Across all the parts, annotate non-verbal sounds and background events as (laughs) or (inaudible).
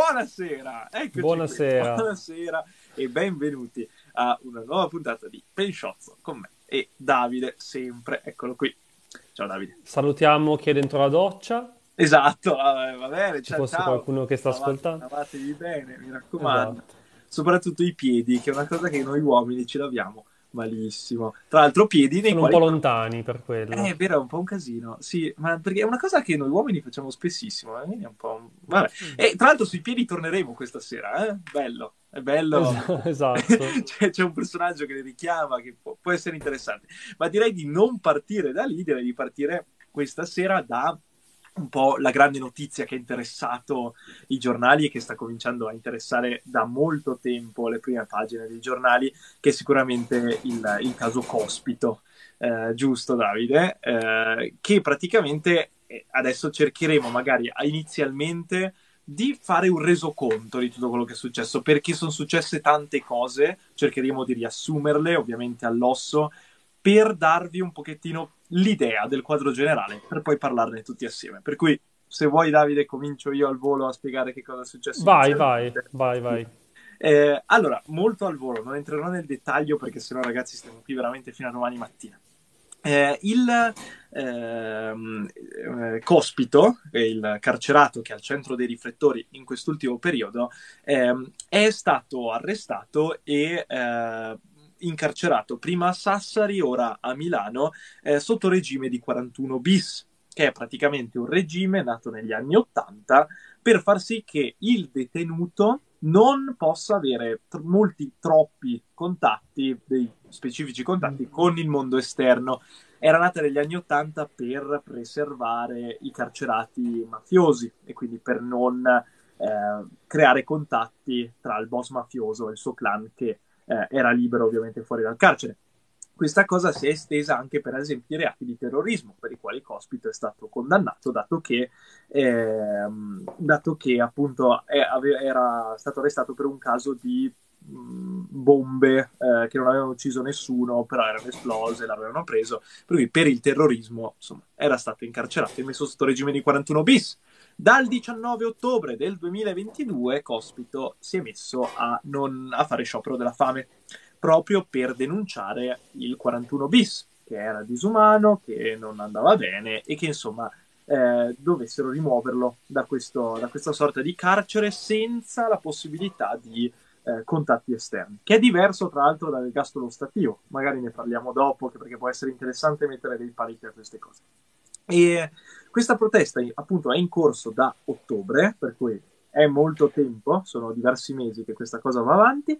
buonasera. Eccoci buonasera. Buonasera e benvenuti a una nuova puntata di Pensciozzo con me e Davide, sempre, eccolo qui. Ciao Davide. Salutiamo chi è dentro la doccia. Esatto, va bene. Ci fosse ciao. qualcuno che sta Lavate, ascoltando. Lavatevi bene, mi raccomando. Esatto. Soprattutto i piedi, che è una cosa che noi uomini ci laviamo malissimo. Tra l'altro, piedi nei Sono quali... un po' lontani per quello. Eh, è vero, è un po' un casino. Sì, ma perché è una cosa che noi uomini facciamo spessissimo. Eh? Quindi è un po'. Vabbè. Mm. E tra l'altro, sui piedi torneremo questa sera. Eh? Bello, è bello. (laughs) Esatto. (laughs) c'è, c'è, un personaggio che le richiama che può, può essere interessante. Ma direi di non partire da lì, direi di partire questa sera da un po' la grande notizia che ha interessato i giornali e che sta cominciando a interessare da molto tempo le prime pagine dei giornali, che è sicuramente il, il caso Cospito, eh, giusto Davide? Eh, che praticamente eh, adesso cercheremo magari inizialmente di fare un resoconto di tutto quello che è successo, perché sono successe tante cose, cercheremo di riassumerle ovviamente all'osso per darvi un pochettino l'idea del quadro generale, per poi parlarne tutti assieme. Per cui, se vuoi, Davide, comincio io al volo a spiegare che cosa è successo. Vai, vai, vai, vai. Eh, allora, molto al volo, non entrerò nel dettaglio perché sennò, ragazzi, stiamo qui veramente fino a domani mattina. Eh, il ehm, eh, Cospito, il carcerato che è al centro dei riflettori in quest'ultimo periodo, ehm, è stato arrestato e eh, incarcerato prima a Sassari, ora a Milano, eh, sotto regime di 41 bis, che è praticamente un regime nato negli anni 80 per far sì che il detenuto non possa avere tr- molti, troppi contatti, dei specifici contatti mm. con il mondo esterno. Era nata negli anni 80 per preservare i carcerati mafiosi e quindi per non eh, creare contatti tra il boss mafioso e il suo clan che eh, era libero ovviamente fuori dal carcere. Questa cosa si è estesa anche per esempio ai reati di terrorismo, per i quali Cospito è stato condannato, dato che, ehm, dato che appunto è, era stato arrestato per un caso di mh, bombe eh, che non avevano ucciso nessuno, però erano esplose, l'avevano preso. Per cui per il terrorismo insomma, era stato incarcerato e messo sotto regime di 41 bis. Dal 19 ottobre del 2022 Cospito si è messo a, non, a fare sciopero della fame proprio per denunciare il 41 bis, che era disumano, che non andava bene e che insomma eh, dovessero rimuoverlo da, questo, da, questa sorta di carcere senza la possibilità di eh, contatti esterni, che è diverso tra l'altro dall'ergastolo stativo. Magari ne parliamo dopo, perché può essere interessante mettere dei paletti a queste cose. E questa protesta appunto è in corso da ottobre, per cui è molto tempo, sono diversi mesi che questa cosa va avanti,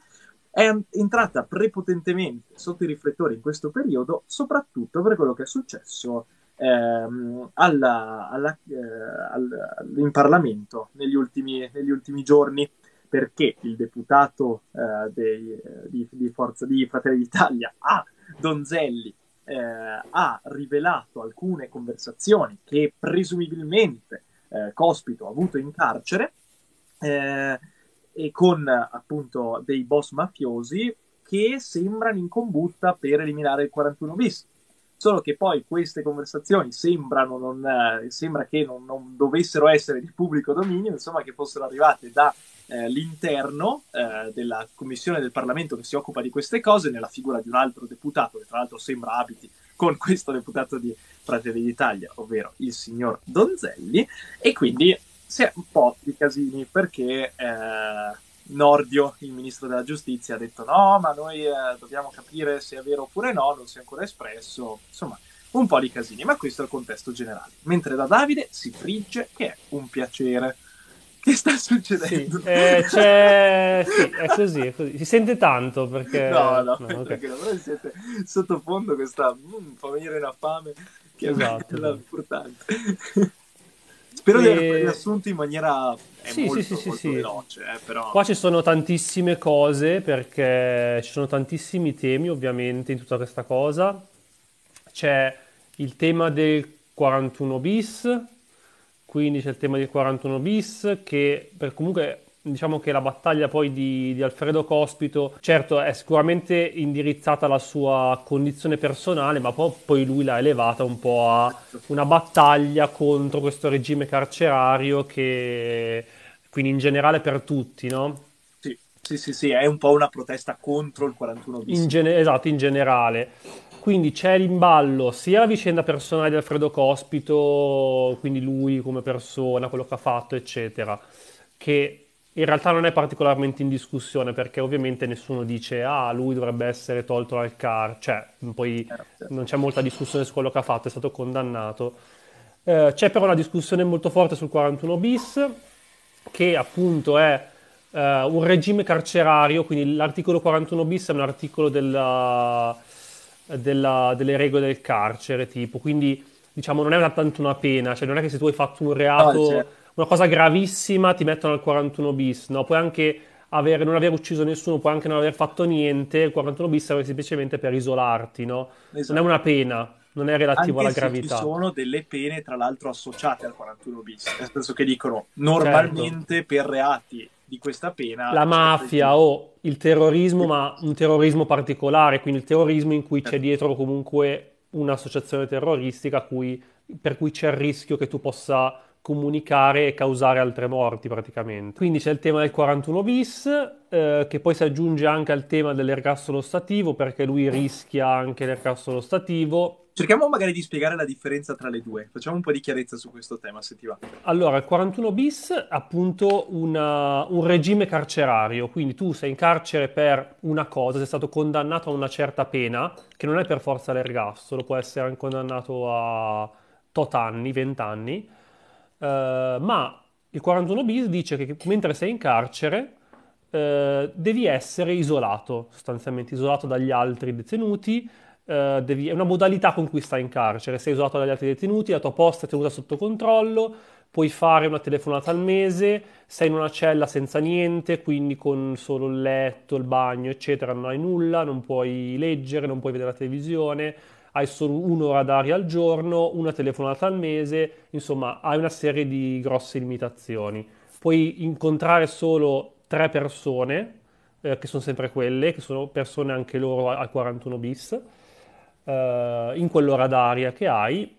è entrata prepotentemente sotto i riflettori in questo periodo, soprattutto per quello che è successo ehm, alla, alla, eh, in Parlamento negli ultimi, negli ultimi, giorni, perché il deputato eh, dei, di, di, Forza di Fratelli d'Italia, (laughs) A. Donzelli, eh, ha rivelato alcune conversazioni che presumibilmente eh, Cospito ha avuto in carcere eh, e con appunto dei boss mafiosi che sembrano in combutta per eliminare il 41 bis. Solo che poi queste conversazioni sembrano non, eh, sembra che non, non, dovessero essere di pubblico dominio, insomma che fossero arrivate da eh, l'interno eh, della commissione del Parlamento che si occupa di queste cose, nella figura di un altro deputato, che tra l'altro sembra abiti con (laughs) questo deputato di Fratelli d'Italia, ovvero il signor Donzelli, e quindi si è un po' di casini perché eh, Nordio, il ministro della giustizia, ha detto no, ma noi eh, dobbiamo capire se è vero oppure no, non si è ancora espresso, insomma un po' di casini, ma questo è il contesto generale. Mentre da Davide si frigge che è un piacere. Che sta succedendo? Sì, eh, c'è... sì, è così, è così. Si sente tanto perché... No, no, no perché okay. siete sottofondo questa... Mm, fa venire una fame che esatto, è importante. Spero e... di aver riassunto in maniera sì, molto, sì, sì, molto sì, veloce, eh, però... Qua ci sono tantissime cose perché ci sono tantissimi temi ovviamente in tutta questa cosa. C'è il tema del 41 bis, quindi c'è il tema del 41 bis che per comunque diciamo che la battaglia poi di, di, Alfredo Cospito certo è sicuramente indirizzata alla sua condizione personale ma poi, poi lui l'ha elevata un po' a una battaglia contro questo regime carcerario che quindi in generale per tutti, no? Sì, sì, sì, sì, è un po' una protesta contro il 41 bis. In gene- esatto, in generale. Quindi c'è in ballo sia la vicenda personale di Alfredo Cospito, quindi lui come persona, quello che ha fatto, eccetera, che in realtà non è particolarmente in discussione perché ovviamente nessuno dice ah lui dovrebbe essere tolto dal car, cioè poi Certo. non c'è molta discussione su quello che ha fatto, è stato condannato. Eh, c'è però una discussione molto forte sul 41 bis che appunto è eh, un regime carcerario, quindi l'articolo 41 bis è un articolo della, della- delle regole del carcere, tipo, quindi diciamo non è tanto una pena, cioè non è che se tu hai fatto un No, reato, certo, una cosa gravissima, ti mettono al 41 bis, no? Puoi anche avere, non aver ucciso nessuno, puoi anche non aver fatto niente, il 41 bis serve semplicemente per isolarti, no? Non è esatto. una pena, non è relativo alla Anche ci gravità. sono delle pene, tra l'altro, associate al 41 bis, nel senso che dicono Certo. normalmente per reati di questa pena la mafia o il terrorismo, ma un terrorismo particolare, quindi il terrorismo in cui c'è Certo. dietro comunque un'associazione terroristica cui- per cui c'è il rischio che tu possa comunicare e causare altre morti praticamente. Quindi c'è il tema del 41 bis, eh, che poi si aggiunge anche al tema dell'ergastolo stativo, perché lui rischia anche l'ergastolo stativo. Cerchiamo magari di spiegare la differenza tra le due. Facciamo un po' di chiarezza su questo tema, se ti va. Allora, il 41 bis appunto una- un regime carcerario, quindi tu sei in carcere per una cosa, sei stato condannato a una certa pena, che non è per forza l'ergastolo, può essere anche condannato a tot anni, 20 anni, eh, ma il 41 bis dice che mentre sei in carcere eh, devi essere isolato, sostanzialmente isolato dagli altri detenuti, eh, devi- è una modalità con cui stai in carcere, sei isolato dagli altri detenuti, la tua posta è tenuta sotto controllo, puoi fare una telefonata al mese, sei in una cella senza niente, quindi con solo il letto, il bagno, eccetera, non hai nulla, non puoi leggere, non puoi vedere la televisione, hai solo un'ora d'aria al giorno, una telefonata al mese, insomma, hai una serie di grosse limitazioni. Puoi incontrare solo tre persone, eh, che sono sempre quelle, che sono persone anche loro al 41 bis, eh, in quell'ora d'aria che hai.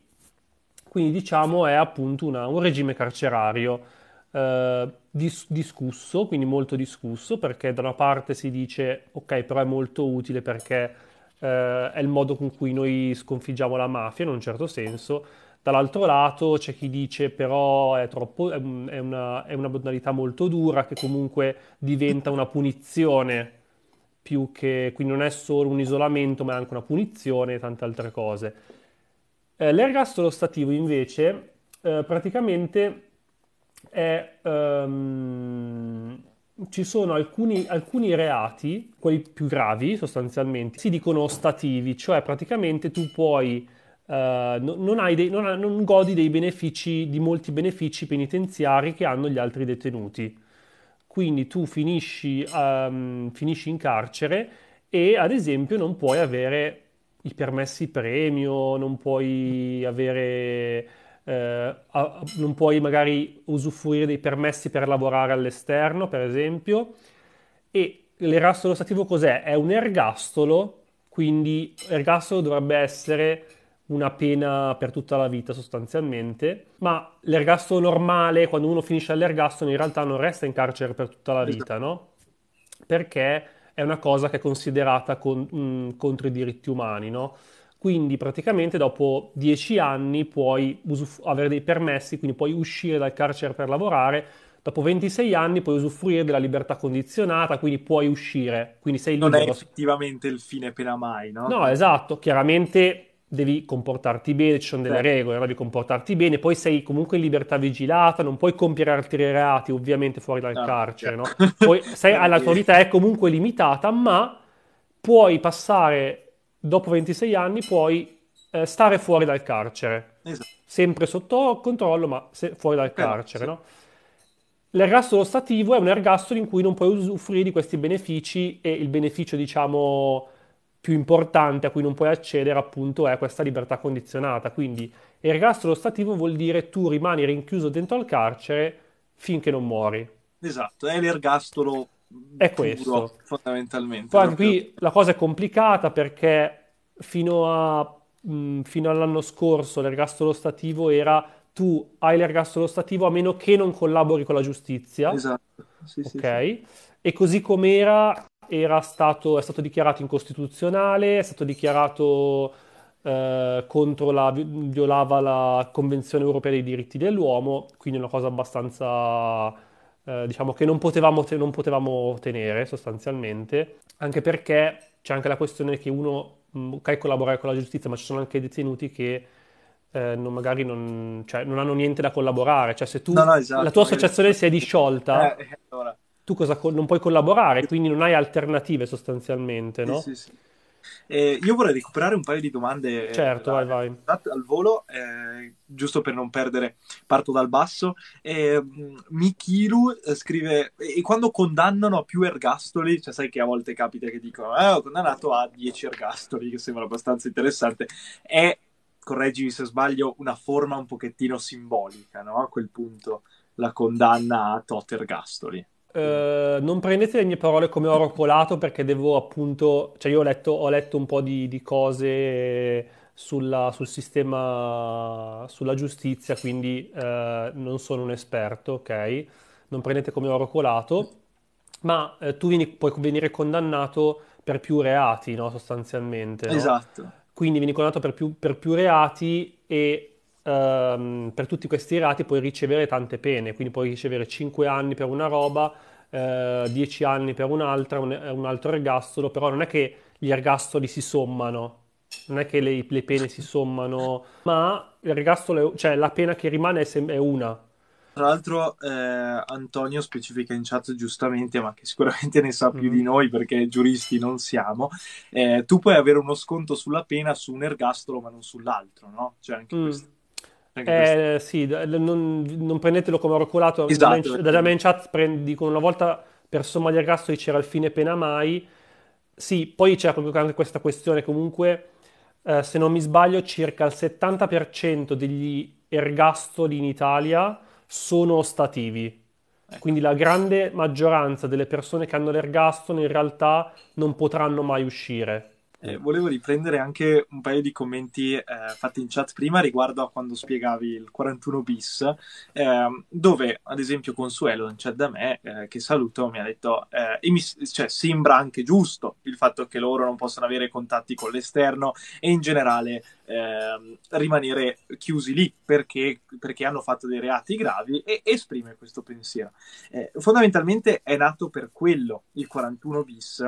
Quindi diciamo è appunto una- un regime carcerario eh, dis- discusso, quindi molto discusso, perché da una parte si dice ok, però è molto utile perché eh, è il modo con cui noi sconfiggiamo la mafia in un certo senso. Dall'altro lato c'è chi dice però è troppo, è un- è una, è una modalità molto dura che comunque diventa una punizione più che, quindi non è solo un isolamento ma è anche una punizione e tante altre cose. Eh, l'ergastolo stativo invece eh, praticamente è, ehm, ci sono alcuni, alcuni reati, quelli più gravi sostanzialmente, si dicono ostativi, cioè praticamente tu puoi, eh, no- non dei- non non godi dei benefici, di molti benefici penitenziari che hanno gli altri detenuti. Quindi tu finisci, ehm, finisci in carcere e ad esempio non puoi avere i permessi premio, non puoi avere, eh, non puoi magari usufruire dei permessi per lavorare all'esterno, per esempio. E l'ergastolo stativo cos'è? È un ergastolo, quindi ergastolo dovrebbe essere una pena per tutta la vita sostanzialmente, ma l'ergastolo normale, quando uno finisce all'ergastolo, in realtà non resta in carcere per tutta la vita, no? Perché è una cosa che è considerata con- mh, contro i diritti umani, no? Quindi praticamente dopo dieci anni puoi usuf- avere dei permessi, quindi puoi uscire dal carcere per lavorare. Dopo 26 anni puoi usufruire della libertà condizionata, quindi puoi uscire, quindi sei Non è libero. effettivamente il fine pena mai, no? No, esatto, chiaramente devi comportarti bene, ci sono delle Certo. regole, no? devi comportarti bene, poi sei comunque in libertà vigilata, non puoi compiere altri reati ovviamente fuori dal No, carcere, no? chiaro. Poi sei, la tua vita è comunque limitata, ma puoi passare, dopo 26 anni, puoi eh, stare fuori dal carcere, Esatto. sempre sotto controllo, ma se- fuori dal Però, carcere, sì. no? L'ergastolo stativo è un ergastolo in cui non puoi usufruire di questi benefici e il beneficio, diciamo, più importante a cui non puoi accedere, appunto, è questa libertà condizionata. Quindi, ergastolo stativo vuol dire tu rimani rinchiuso dentro al carcere finché non muori. Esatto, è l'ergastolo È puro, questo. fondamentalmente. Poi proprio. qui la cosa è complicata perché fino a, mh, fino all'anno scorso l'ergastolo stativo era tu hai l'ergastolo stativo a meno che non collabori con la giustizia. Esatto, sì, sì, Ok? sì. E così com'era, era stato, è stato dichiarato incostituzionale, è stato dichiarato eh, contro la, violava la Convenzione Europea dei diritti dell'uomo, quindi una cosa abbastanza, eh, diciamo, che non potevamo, te- non potevamo ottenere sostanzialmente, anche perché c'è anche la questione che uno, ok, collaborare con la giustizia, ma ci sono anche detenuti che eh, non- magari non, cioè, non hanno niente da collaborare, cioè se No, tu, no, la esatto, tua magari... associazione si è disciolta, Eh, allora... tu cosa co- non puoi collaborare, quindi non hai alternative sostanzialmente, Sì, no? sì, sì. Eh, io vorrei recuperare un paio di domande eh, Certo, vai, da- vai. da- al volo, eh, giusto per non perdere, parto dal basso. Eh, mh, Mikiru eh, scrive, e quando condannano a più ergastoli, cioè sai che a volte capita che dicono, eh, ho condannato a 10 ergastoli, che sembra abbastanza interessante, è, correggimi se sbaglio, una forma un pochettino simbolica, no? A quel punto, la condanna a tot ergastoli. Eh, non prendete le mie parole come oro colato perché devo appunto, cioè io ho letto, ho letto un po' di, di cose sulla- sul sistema, sulla giustizia, quindi eh, non sono un esperto, ok? Non prendete come oro colato, ma eh, tu vieni- puoi venire condannato per più reati, no? Sostanzialmente, no? Esatto. Quindi vieni condannato per più, per più reati e ehm, per tutti questi reati puoi ricevere tante pene, quindi puoi ricevere 5 anni per una roba, eh, 10 anni per un'altra, un, un altro ergastolo, però non è che gli ergastoli si sommano, non è che le, le pene si sommano, ma è- cioè la pena che rimane è, sem- è una. Tra l'altro, eh, Antonio specifica in chat giustamente, ma che sicuramente ne sa più di Mhm. noi perché giuristi non siamo. eh, tu puoi avere uno sconto sulla pena su un ergastolo, ma non sull'altro, no? C'è anche Mm. questo. Eh, sì, non, non prendetelo come oro colato. Esatto. da me in chat dicono una volta per somma di ergastoli c'era il fine pena mai. Sì, poi c'è proprio anche questa questione. Comunque, eh, se non mi sbaglio, circa il 70% degli ergastoli in Italia sono ostativi. Ecco. Quindi la grande maggioranza delle persone che hanno l'ergastolo in realtà non potranno mai uscire. Eh, volevo riprendere anche un paio di commenti eh, fatti in chat prima riguardo a quando spiegavi il 41 bis, ehm, dove ad esempio Consuelo in chat da me, eh, che saluto, mi ha detto, eh, mi- cioè, sembra anche giusto il fatto che loro non possano avere contatti con l'esterno e in generale ehm, rimanere chiusi lì perché, perché hanno fatto dei reati gravi e esprime questo pensiero. Eh, fondamentalmente è nato per quello il 41 bis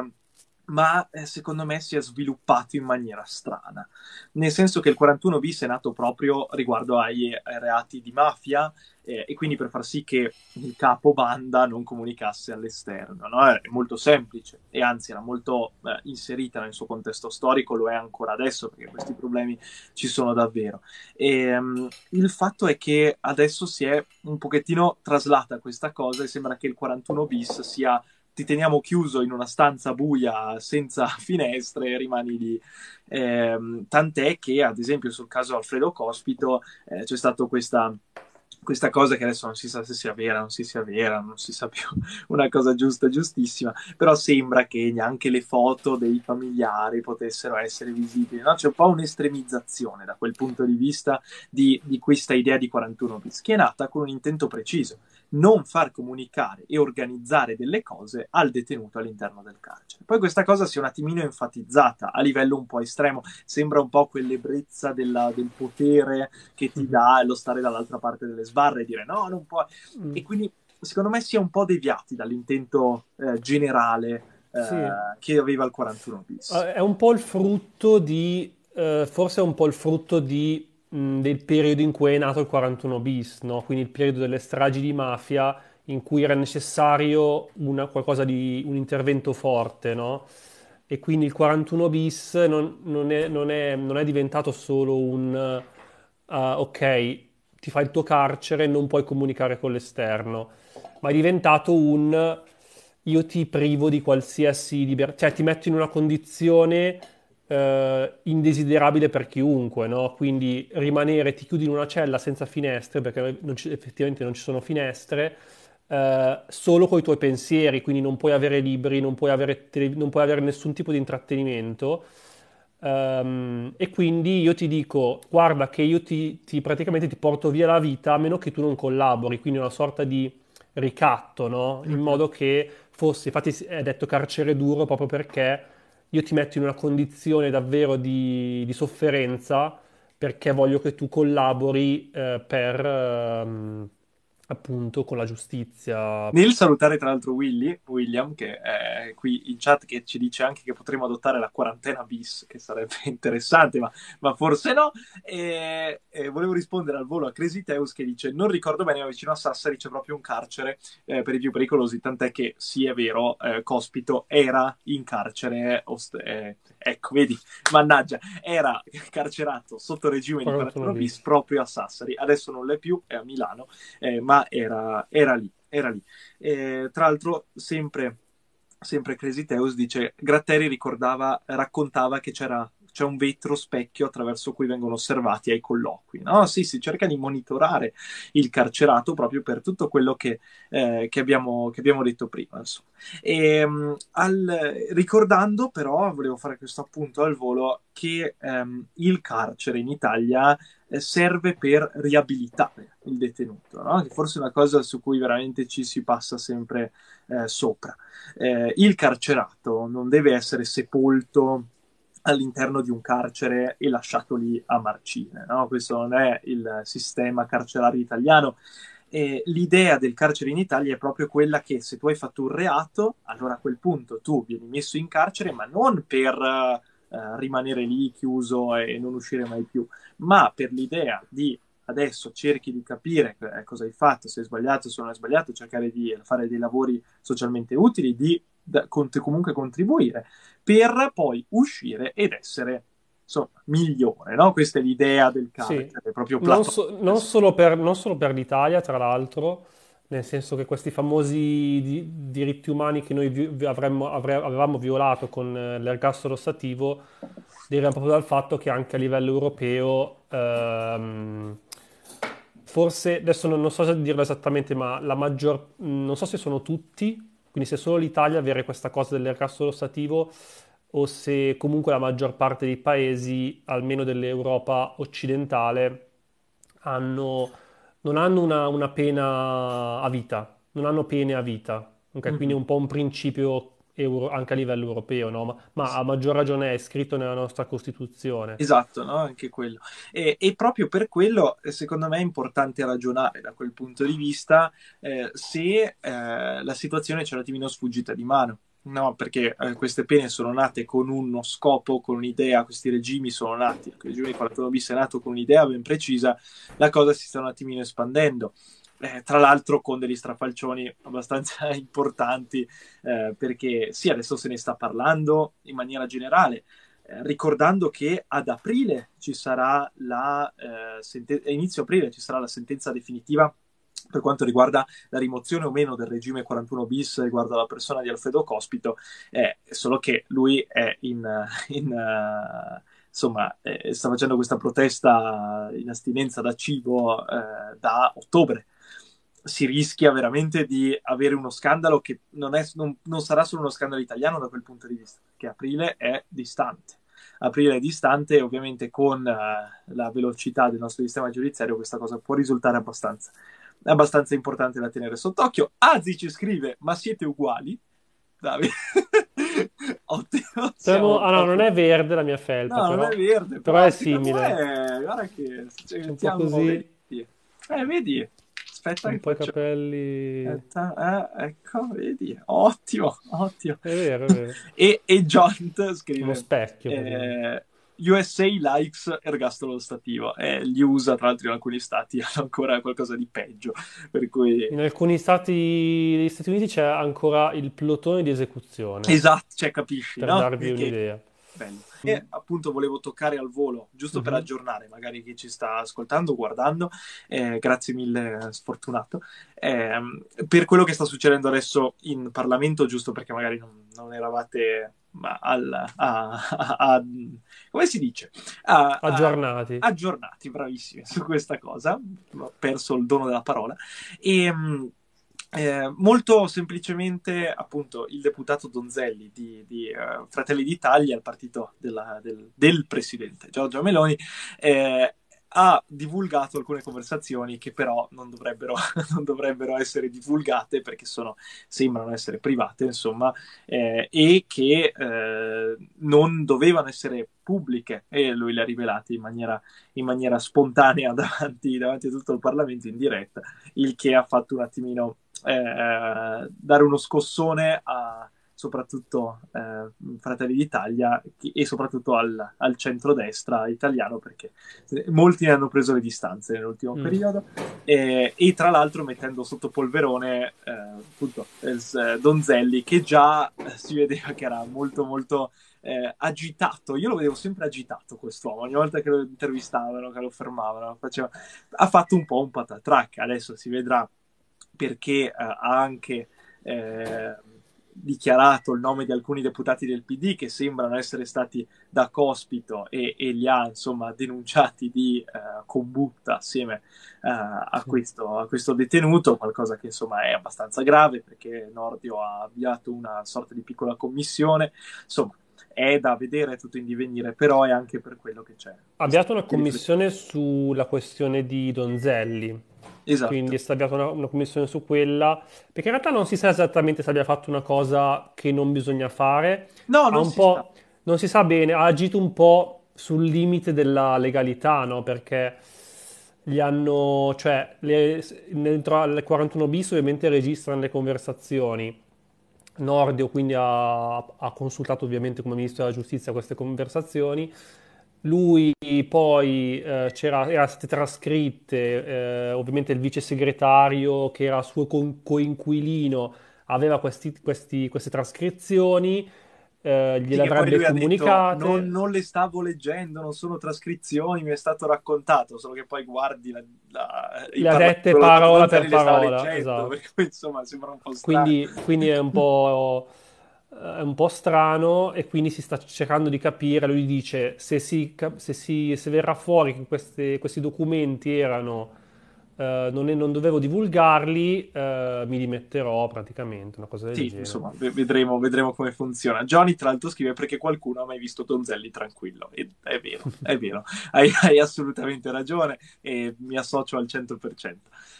ma eh, secondo me si è sviluppato in maniera strana, nel senso che il 41 bis è nato proprio riguardo ai, ai reati di mafia eh, e quindi per far sì che il capo banda non comunicasse all'esterno, no? È molto semplice e anzi era molto eh, inserita nel suo contesto storico, lo è ancora adesso perché questi problemi ci sono davvero. E, um, il fatto è che adesso si è un pochettino traslata questa cosa e sembra che il 41 bis sia ti teniamo chiuso in una stanza buia senza (laughs) finestre e rimani lì. Ehm, tant'è che, ad esempio, sul caso Alfredo Cospito eh, c'è stata questa, questa cosa che adesso non si sa se sia vera, non si sia vera, non si sa più (laughs) una cosa giusta, giustissima, però sembra che neanche le foto dei familiari potessero essere visibili. No? C'è un po' un'estremizzazione da quel punto di vista di, di questa idea di 41 bis, che è nata con un intento preciso non far comunicare e organizzare delle cose al detenuto all'interno del carcere. Poi questa cosa si è un attimino enfatizzata a livello un po' estremo, sembra un po' quell'ebbrezza della, del potere che ti dà lo stare dall'altra parte delle sbarre e dire no, non può. Mm. E quindi secondo me si è un po' deviati dall'intento eh, generale eh, Sì. che aveva il 41 bis. Eh, È un po' il frutto di, eh, forse è un po' il frutto di, mh, del periodo in cui è nato il 41 bis, no? Quindi il periodo delle stragi di mafia in cui era necessario una- di, un intervento forte, no? E quindi il 41 bis non, non è, non è- non è diventato solo un, ah, ok, ti fai il tuo carcere, non puoi comunicare con l'esterno, ma è diventato un io ti privo di qualsiasi libertà, cioè ti metto in una condizione eh, indesiderabile per chiunque, no? Quindi rimanere, ti chiudi in una cella senza finestre, perché non ci- effettivamente non ci sono finestre, eh, solo con i tuoi pensieri, quindi non puoi avere libri, non puoi avere, tele- non puoi avere nessun tipo di intrattenimento. Ehm, e quindi io ti dico, guarda che io ti, ti praticamente ti porto via la vita a meno che tu non collabori, quindi una sorta di ricatto, no? In Mhm. modo che fosse, infatti è detto carcere duro proprio perché io ti metto in una condizione davvero di, di sofferenza perché voglio che tu collabori eh, per ehm, appunto con la giustizia. Nel salutare tra l'altro Willy, William, che è qui in chat, che ci dice anche che potremmo adottare la quarantena bis, che sarebbe (laughs) interessante, ma, ma forse no. E, e volevo rispondere al volo a Cresiteus che dice: Non ricordo bene, ma vicino a Sassari c'è proprio un carcere eh, per i più pericolosi. Tant'è che sì, è vero, eh, Cospito era in carcere. ost- eh, ecco, vedi, mannaggia, era carcerato sotto regime di 41 41 bis proprio a Sassari. Adesso non l'è più, è a Milano eh, ma era, era lì, era lì. Eh, tra l'altro, sempre, sempre Crazy Teus dice, Gratteri ricordava, raccontava che c'era, c'è un vetro specchio attraverso cui vengono osservati ai colloqui. No, sì, si cerca di monitorare il carcerato proprio per tutto quello che, eh, che abbiamo, che abbiamo detto prima. E, mh, al- ricordando però, volevo fare questo appunto al volo, che ehm, il carcere in Italia eh, serve per riabilitare il detenuto, no? Che forse è una cosa su cui veramente ci si passa sempre eh, sopra. Eh, il carcerato non deve essere sepolto all'interno di un carcere e lasciato lì a marcire, no? Questo non è il sistema carcerario italiano. E l'idea del carcere in Italia è proprio quella che se tu hai fatto un reato, allora a quel punto tu vieni messo in carcere, ma non per eh, rimanere lì chiuso e non uscire mai più, ma per l'idea di adesso cerchi di capire eh, cosa hai fatto, se hai sbagliato, se non hai sbagliato, cercare di fare dei lavori socialmente utili, di da- cont- comunque contribuire, per poi uscire ed essere insomma migliore, no? Questa è l'idea del Sì, carcere, proprio non, so- non solo per, non solo per l'Italia, tra l'altro, nel senso che questi famosi di- diritti umani che noi vi- avremmo- avre- avevamo violato con eh, l'ergastolo ostativo derivano proprio dal fatto che anche a livello europeo, ehm, forse, adesso non, non so se dirlo esattamente, ma la maggior, non so se sono tutti, quindi se solo l'Italia avere questa cosa dell'ergastolo ostativo o se comunque la maggior parte dei paesi, almeno dell'Europa occidentale, hanno, non hanno una, una pena a vita, non hanno pene a vita. Ok, quindi è un po' un principio euro- anche a livello europeo, no? Ma, ma a maggior ragione è scritto nella nostra Costituzione. Esatto, no? Anche quello. E, e proprio per quello, eh, secondo me, è importante ragionare da quel punto di vista eh, se eh, la situazione c'è un attimino sfuggita di mano. No, perché eh, queste pene sono nate con uno scopo, con un'idea, questi regimi sono nati, il regime di 41 bis è nato con un'idea ben precisa, la cosa si sta un attimino espandendo. Eh, tra l'altro con degli strafalcioni abbastanza (laughs) importanti, eh, perché sì, adesso se ne sta parlando in maniera generale, eh, ricordando che ad aprile ci sarà la eh, senten- a inizio aprile ci sarà la sentenza definitiva per quanto riguarda la rimozione o meno del regime 41 bis riguardo alla persona di Alfredo Cospito, eh, solo che lui è in, (laughs) in, uh, insomma, eh, sta facendo questa protesta in astinenza da cibo eh, da ottobre. Si rischia veramente di avere uno scandalo che non, è, non, non sarà solo uno scandalo italiano da quel punto di vista, perché aprile è distante aprile è distante, ovviamente con uh, la velocità del nostro sistema giudiziario questa cosa può risultare abbastanza, abbastanza importante da tenere sott'occhio. Azi ci scrive, ma siete uguali? (laughs) Ottimo. Siamo- ah no, non è verde la mia felpa, No, però, non è verde, però è secondo simile. me, guarda che se ci C'è un po' così. vedi. Eh, vedi? Aspetta Un po' i capelli... È Aspetta, eh, ecco, vedi? Ottimo, ottimo. vero, è vero. (laughs) E, e John (laughs) scrive... specchio. praticamente. Eh, USA likes ergastolo stativo e gli USA tra l'altro in alcuni stati (laughs) hanno ancora qualcosa di peggio per cui In alcuni stati degli Stati Uniti c'è ancora il plotone di esecuzione, esatto cioè capisci per no? darvi Che- un'idea. Bello. e appunto volevo toccare al volo giusto per Mhm. aggiornare magari chi ci sta ascoltando guardando eh, grazie mille sfortunato ehm, per quello che sta succedendo adesso in Parlamento giusto perché magari non, non eravate ma al, a, a- a- come si dice Aggiornati. aggiornati, bravissimi su questa cosa, ho perso il dono della parola. E, mh, Eh, molto semplicemente, appunto, il deputato Donzelli di, di uh, Fratelli d'Italia, il partito della, del, del, presidente Giorgio Meloni, eh, ha divulgato alcune conversazioni che però non dovrebbero, (laughs) non dovrebbero essere divulgate perché sono, sembrano essere private, insomma, eh, e che eh, non dovevano essere pubbliche. E lui le ha rivelate in maniera, in maniera spontanea (laughs) davanti, davanti, a tutto il Parlamento in diretta, il che ha fatto un attimino eh, dare uno scossone a soprattutto eh, Fratelli d'Italia e soprattutto al, al centrodestra italiano perché molti ne hanno preso le distanze nell'ultimo mm. periodo. E, e, tra l'altro mettendo sotto polverone eh, appunto eh, Donzelli che già si vedeva che era molto molto eh, agitato, io lo vedevo sempre agitato quest'uomo, ogni volta che lo intervistavano, che lo fermavano, faceva... ha fatto un po' un patatrack, adesso si vedrà perché eh, ha anche eh, dichiarato il nome di alcuni deputati del PD che sembrano essere stati da cospito e, e li ha insomma denunciati di eh, combutta assieme eh, a, questo, a, questo, detenuto, qualcosa che insomma è abbastanza grave perché Nordio ha avviato una sorta di piccola commissione, insomma è da vedere tutto in divenire, però è anche per quello che c'è. Ha avviato una commissione sulla questione di Donzelli. Esatto. Quindi è stata avviata una, una, commissione su quella, perché in realtà non si sa esattamente se abbia fatto una cosa che non bisogna fare. No, non, si, sa. non si sa bene, ha agito un po' sul limite della legalità, no? Perché gli hanno, cioè, le, dentro al 41 bis ovviamente registrano le conversazioni. Nordio quindi ha, ha consultato ovviamente come ministro della giustizia queste conversazioni lui poi eh, c'era, era state trascritte, eh, ovviamente il vice segretario che era suo co- coinquilino aveva questi, questi, queste trascrizioni, eh, gliele sì, avrebbe comunicate. Detto, non, non, le stavo leggendo, non sono trascrizioni, mi è stato raccontato, solo che poi guardi la, la, le ha dette parola per parola. Leggendo, (laughs) esatto. perché, insomma, sembra un po' strano. Quindi, quindi è un po'... (laughs) è un po' strano e quindi si sta cercando di capire. Lui dice: Se, si, se, si, se verrà fuori che queste, questi documenti erano. Uh, non, è, non, dovevo divulgarli, uh, mi dimetterò praticamente, una cosa del sì, genere. insomma, vedremo, vedremo, come funziona. Johnny, tra l'altro, scrive perché qualcuno ha mai visto Donzelli tranquillo. E, è vero, (laughs) è vero, hai, hai, assolutamente ragione e mi associo al 100%.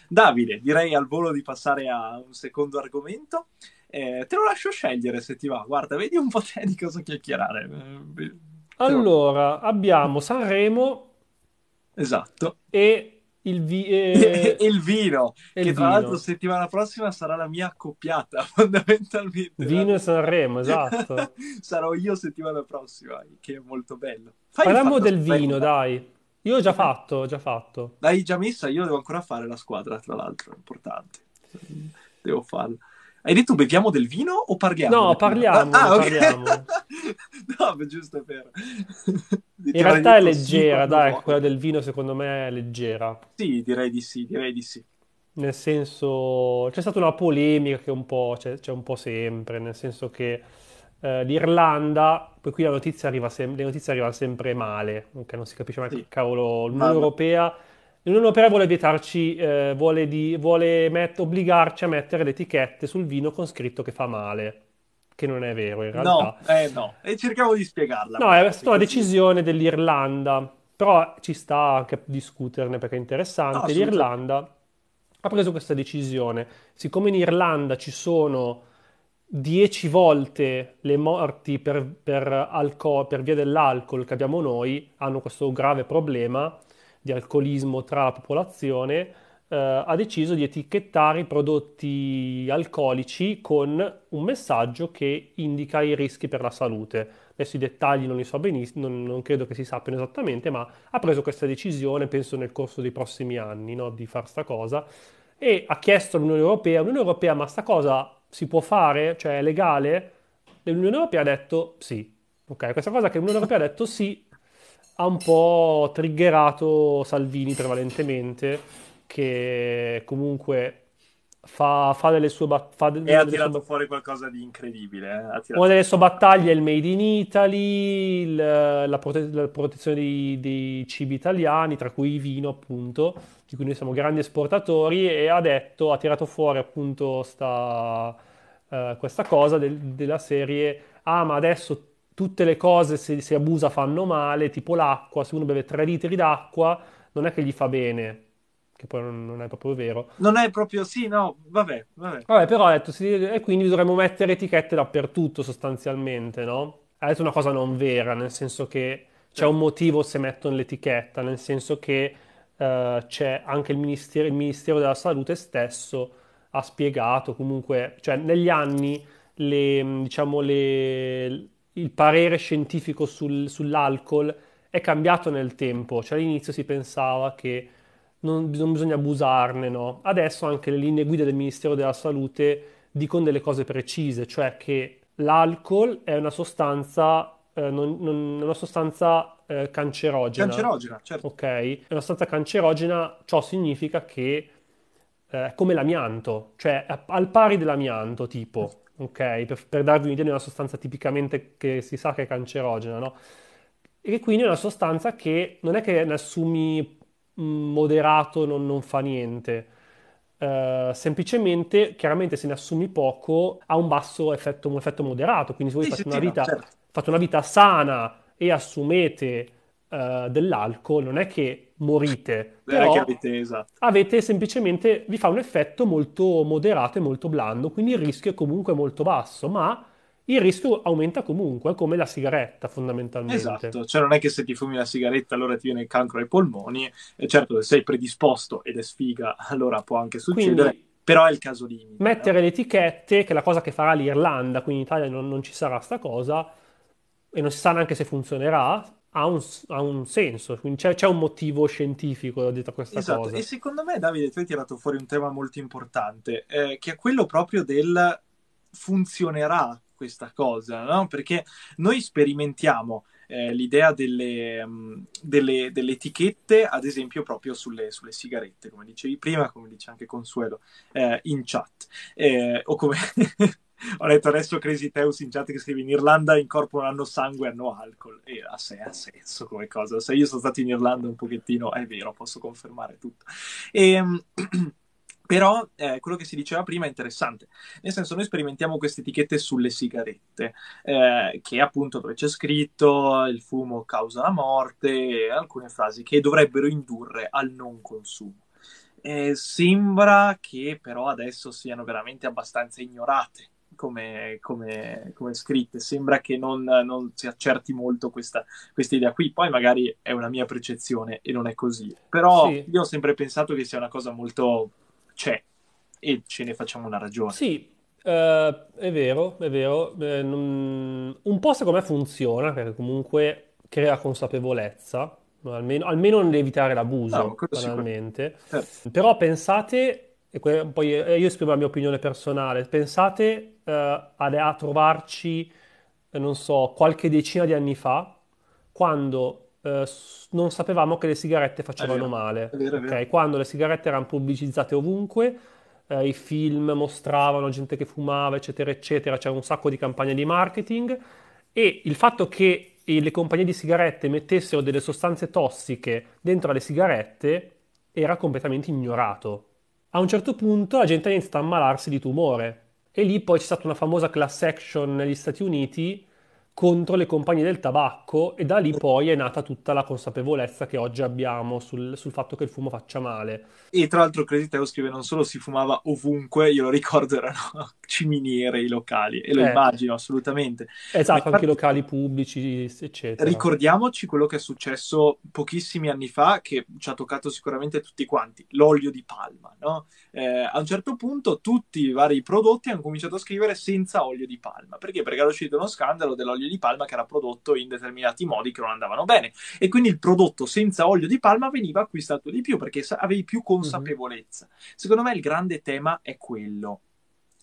Davide, direi al volo di passare a un secondo argomento. Eh, te lo lascio scegliere se ti va. Guarda, vedi un po' te di cosa chiacchierare. Eh, allora, abbiamo Sanremo. Esatto. E il, vi- (laughs) eh... il vino, e che il tra vino. l'altro settimana prossima sarà la mia accoppiata, (laughs) fondamentalmente. Vino e Sanremo, esatto. (laughs) Sarò io settimana prossima, che è molto bello. Fai Parliamo del vino, dai. Io ho già fatto, ho già fatto. L'hai già messa? Io devo ancora fare la squadra, tra l'altro, è importante. Devo farlo. Hai detto beviamo del vino o parliamo? No, parliamo. Ah, okay. parliamo. (laughs) no, giusto per... In realtà è leggera, dai, vuoi. quella del vino secondo me è leggera. Sì, direi di sì, direi di sì. Nel senso, c'è stata una polemica che un po' c'è, c'è un po' sempre, nel senso che eh, l'Irlanda, poi qui la notizia arriva sem- le notizie arrivano sempre male, non si capisce mai sì. che cavolo, l'Unione ah, Europea L'Unione Europea vuole vietarci, eh, vuole, di, vuole met- obbligarci a mettere le etichette sul vino con scritto che fa male, che non è vero in realtà. No, eh, no, e cerchiamo di spiegarla. No, è stata una decisione dell'Irlanda, però ci sta anche a discuterne perché è interessante. No, L'Irlanda ha preso questa decisione. Siccome in Irlanda ci sono dieci volte le morti per, per, alco- per via dell'alcol che abbiamo noi, hanno questo grave problema di alcolismo tra la popolazione, eh, ha deciso di etichettare i prodotti alcolici con un messaggio che indica i rischi per la salute. Adesso i dettagli non li so benissimo, non, non credo che si sappiano esattamente, ma ha preso questa decisione, penso nel corso dei prossimi anni, no, di fare sta cosa, e ha chiesto all'Unione Europea, l'Unione Europea, ma sta cosa si può fare? Cioè è legale? L'Unione Europea ha detto sì. Ok, questa cosa che l'Unione Europea ha detto sì ha un po' triggerato Salvini prevalentemente, che comunque fa, fa delle sue battaglie. E ha tirato sue... fuori qualcosa di incredibile. Eh? Una delle sue battaglie è il Made in Italy, il, la, prote- la, protezione dei, dei, cibi italiani, tra cui il vino, appunto. Di cui noi siamo grandi esportatori, e ha detto, ha tirato fuori appunto sta, eh, questa cosa del- della serie, ah ma adesso tutte le cose se si abusa fanno male, tipo l'acqua, se uno beve 3 litri d'acqua non è che gli fa bene, che poi non, è proprio vero. Non è proprio sì, no, vabbè, vabbè. Vabbè, però ha detto, sì, e quindi dovremmo mettere etichette dappertutto sostanzialmente, no? Ha detto una cosa non vera, nel senso che c'è un motivo se mettono l'etichetta, nel senso che eh, c'è anche il Ministero, il Ministero della Salute stesso ha spiegato comunque, cioè negli anni le, diciamo, le- il parere scientifico sul- sull'alcol è cambiato nel tempo, cioè all'inizio si pensava che non, non bisogna abusarne, no? Adesso anche le linee guida del Ministero della Salute dicono delle cose precise, cioè che l'alcol è una sostanza, eh, non- non- una sostanza eh, cancerogena, Cancerogena, certo. ok? È una sostanza cancerogena, ciò significa che eh, è come l'amianto, cioè al pari dell'amianto, tipo, ok? Per, per darvi un'idea di una sostanza tipicamente che si sa che è cancerogena, no? E quindi è una sostanza che non è che ne assumi moderato non, non fa niente. Eh, semplicemente, chiaramente se ne assumi poco ha un basso effetto, un effetto moderato, quindi se voi Sì, fate una sì, no, vita, certo. fate una vita sana e assumete eh, dell'alcol, non è che morite, però avete esatto. avete semplicemente, vi fa un effetto molto moderato e molto blando, quindi il rischio è comunque molto basso, ma il rischio aumenta comunque, come la sigaretta fondamentalmente. Esatto, cioè non è che se ti fumi la sigaretta allora ti viene il cancro ai polmoni, e certo se sei predisposto ed è sfiga (laughs) allora può anche succedere, Quindi però è il caso limite, no? mettere le etichette, che è la cosa che farà l'Irlanda, qui in Italia non, non ci sarà sta cosa, e non si sa neanche se funzionerà, ha un, ha un senso, quindi c'è c'è un motivo scientifico dietro a questa Esatto, e cosa. secondo me Davide tu hai tirato fuori un tema molto importante, eh, che è quello proprio del funzionerà questa cosa, no? Perché noi sperimentiamo eh, l'idea delle, mh, delle- delle etichette, ad esempio, proprio sulle, sulle sigarette, come dicevi prima, come dice anche Consuelo eh, in chat. Eh, o come (laughs) ho letto adesso Crazy Teus in chat che scrive in Irlanda incorporano sangue e hanno alcol. E a sé ha senso come cosa. Se io sono stato in Irlanda un pochettino, è vero, posso confermare tutto. Ehm, (clears throat) Però eh, quello che si diceva prima è interessante, nel senso noi sperimentiamo queste etichette sulle sigarette, eh, che appunto dove c'è scritto il fumo causa la morte, e alcune frasi che dovrebbero indurre al non consumo. Eh, sembra che però adesso siano veramente abbastanza ignorate come, come- come scritte, sembra che non, non si accerti molto questa, questa idea qui, poi magari è una mia percezione e non è così, però Sì, io ho sempre pensato che sia una cosa molto c'è e ce ne facciamo una ragione. Sì, eh, è vero, è vero. Eh, non- Un po' secondo me funziona perché comunque crea consapevolezza, no? Almeno, almeno nell'evitare No, l'abuso, banalmente. Certo. Però pensate, e poi eh, io esprimo la mia opinione personale, pensate eh, a, a trovarci, eh, non so, qualche decina di anni fa, quando eh, s- non sapevamo che le sigarette facevano male, è vero, è vero. ok? Quando le sigarette erano pubblicizzate ovunque, eh, i film mostravano gente che fumava, eccetera, eccetera, c'era un sacco di campagne di marketing e il fatto che eh, le compagnie di sigarette mettessero delle sostanze tossiche dentro le sigarette era completamente ignorato. A un certo punto la gente ha iniziato a ammalarsi di tumore e lì poi c'è stata una famosa class action negli Stati Uniti contro le compagnie del tabacco e da lì poi è nata tutta la consapevolezza che oggi abbiamo sul, sul fatto che il fumo faccia male. E tra l'altro Crazy Teo scrive non solo si fumava ovunque, io lo ricordo erano (laughs) ciminiere i locali e lo Eh, immagino assolutamente. Ma esatto, anche i locali pubblici, eccetera. ricordiamoci quello che è successo pochissimi anni fa, che ci ha toccato sicuramente tutti quanti, l'olio di palma, no? Eh, a un certo punto tutti i vari prodotti hanno cominciato a scrivere senza olio di palma. Perché? Perché era uscito uno scandalo dell'olio di palma che era prodotto in determinati modi che non andavano bene. E quindi il prodotto senza olio di palma veniva acquistato di più perché avevi più Mhm. consapevolezza. Secondo me il grande tema è quello,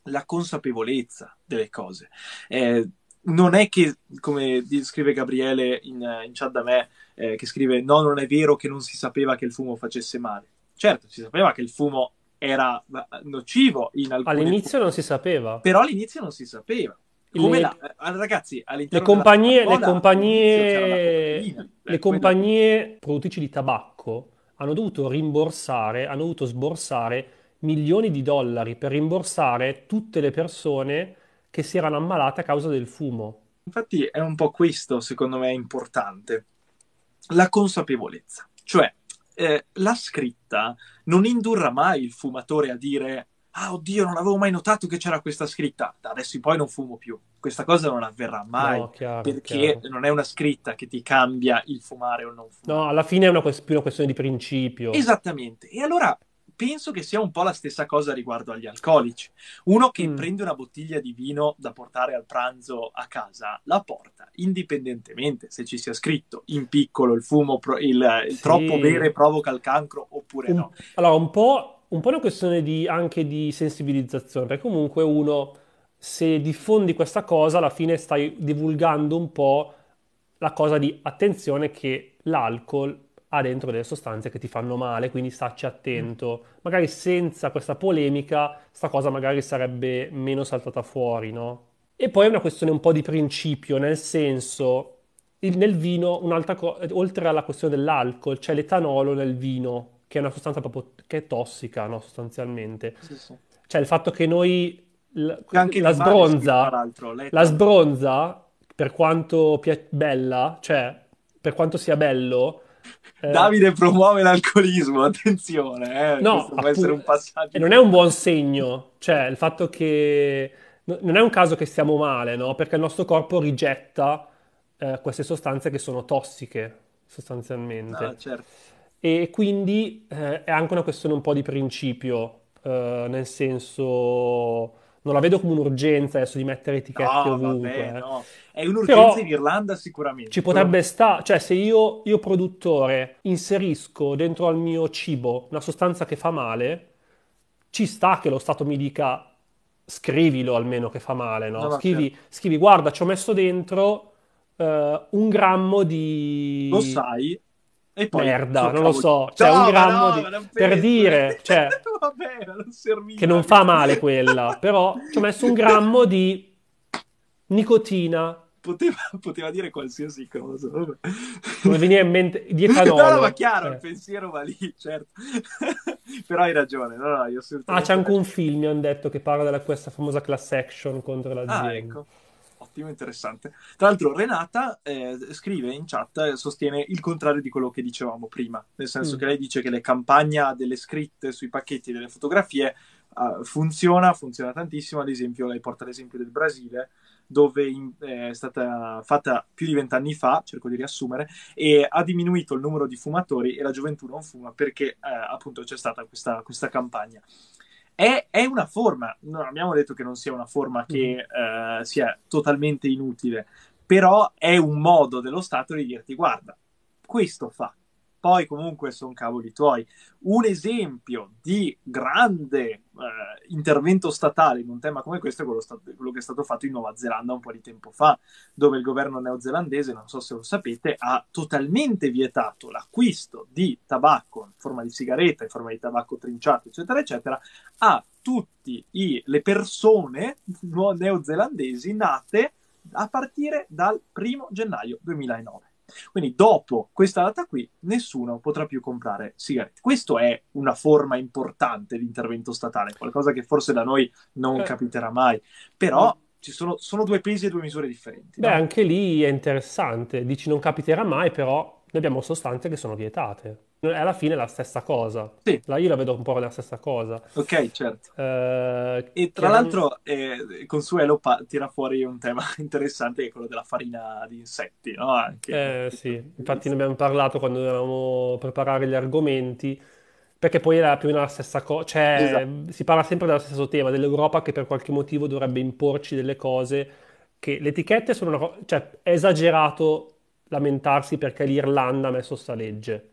la consapevolezza delle cose. Eh, non è che, come scrive Gabriele in, in chat da me, eh, che scrive no, non è vero che non si sapeva che il fumo facesse male. Certo, si sapeva che il fumo era eh, nocivo in alcune All'inizio non si sapeva. però all'inizio non si sapeva. Come Le, la, eh, ragazzi, le all'interno della compagnie, le compagnie, cocaina, le per quello compagnie produttrici di tabacco hanno dovuto rimborsare, hanno dovuto sborsare milioni di dollari per rimborsare tutte le persone che si erano ammalate a causa del fumo. Infatti è un po' questo, secondo me, importante. La consapevolezza. Cioè, eh, la scritta non indurrà mai il fumatore a dire ah oddio non avevo mai notato che c'era questa scritta da adesso in poi non fumo più questa cosa non avverrà mai No, chiaro, perché chiaro. non è una scritta che ti cambia il fumare o non fumare No, alla fine è una, più una questione di principio. esattamente e allora penso che sia un po' la stessa cosa riguardo agli alcolici uno che Mm. prende una bottiglia di vino da portare al pranzo a casa la porta indipendentemente se ci sia scritto in piccolo il fumo il, il Sì. troppo bere provoca il cancro oppure Un- no allora, un po', un po' una questione di, anche di sensibilizzazione, perché comunque uno, se diffondi questa cosa, alla fine stai divulgando un po' la cosa di attenzione che l'alcol ha dentro delle sostanze che ti fanno male, quindi stacci attento. Magari senza questa polemica, sta cosa magari sarebbe meno saltata fuori, no? E poi è una questione un po' di principio, nel senso, nel vino, un'altra cosa, oltre alla questione dell'alcol, c'è l'etanolo nel vino, che è una sostanza proprio che è tossica, no, sostanzialmente. Sì, sì. Cioè il fatto che noi l- Che anche la sbronza, la sbronza, per quanto pia- bella, cioè per quanto sia bello, eh, Davide promuove l'alcolismo, attenzione, eh, no, questo può essere un passaggio. non è un buon segno, cioè il fatto che no- non è un caso che stiamo male, no? Perché il nostro corpo rigetta eh, queste sostanze che sono tossiche, sostanzialmente. Ah, certo. E quindi eh, è anche una questione un po' di principio, eh, nel senso non la vedo come un'urgenza adesso di mettere etichette No, ovunque, vabbè, eh. no. È un'urgenza Però in Irlanda sicuramente. ci potrebbe stare, cioè se io, io produttore inserisco dentro al mio cibo una sostanza che fa male, ci sta che lo Stato mi dica scrivilo almeno che fa male, no? No, Scrivi, scrivi, guarda, ci ho messo dentro eh, un grammo di Lo sai, e poi... merda, sul non lo so, cioè No, un grammo no, di... per dire, (laughs) cioè, (laughs) Vabbè, ma non serviva. che non fa male quella, però ci ho messo un grammo di nicotina, Poteva, poteva dire qualsiasi cosa. vabbè. come veniva in mente, di (laughs) No, etanolo. no, ma chiaro, Eh. il pensiero va lì, certo. Però hai ragione, no, no, io Ah, c'è anche un film, mi hanno detto, che parla di questa famosa class action contro Ah, l'azienda. ecco. Ottimo, interessante. Tra l'altro, Renata eh, scrive in chat, sostiene il contrario di quello che dicevamo prima, nel senso Mm. che lei dice che le campagne delle scritte sui pacchetti delle fotografie eh, funziona, funziona tantissimo. Ad esempio, lei porta l'esempio del Brasile, dove in- eh, è stata fatta più di vent'anni fa, cerco di riassumere, e ha diminuito il numero di fumatori e la gioventù non fuma perché eh, appunto c'è stata questa, questa campagna. È, è una forma, non abbiamo detto che non sia una forma che eh, sia totalmente inutile, però è un modo dello Stato di dirti guarda, questo fa. Poi comunque sono cavoli tuoi. Un esempio di grande eh, intervento statale in un tema come questo è quello, sta- quello che è stato fatto in Nuova Zelanda un po' di tempo fa, dove il governo neozelandese, non so se lo sapete, ha totalmente vietato l'acquisto di tabacco in forma di sigaretta, in forma di tabacco trinciato, eccetera, eccetera, a tutte le persone neozelandesi nate a partire dal primo gennaio 2009. Quindi dopo questa data qui nessuno potrà più comprare sigarette. Questo è una forma importante di intervento statale, qualcosa che forse da noi non Eh. capiterà mai, però ci sono, sono due pesi e due misure differenti. Beh, no? anche lì è interessante. Dici non capiterà mai, però noi abbiamo sostanze che sono vietate. È alla fine la stessa cosa. Sì. La io la vedo un po' la stessa cosa. Ok, certo. Eh, E tra l'altro eh, Consuelo pa- tira fuori un tema (laughs) interessante che è quello della farina di insetti, no? Anche, Eh sì, infatti ne abbiamo parlato quando dovevamo preparare gli argomenti, perché poi era più o meno la stessa cosa, cioè Esatto. si parla sempre dello stesso tema, dell'Europa che per qualche motivo dovrebbe imporci delle cose, che le etichette sono una cosa, cioè è esagerato lamentarsi perché l'Irlanda ha messo sta legge.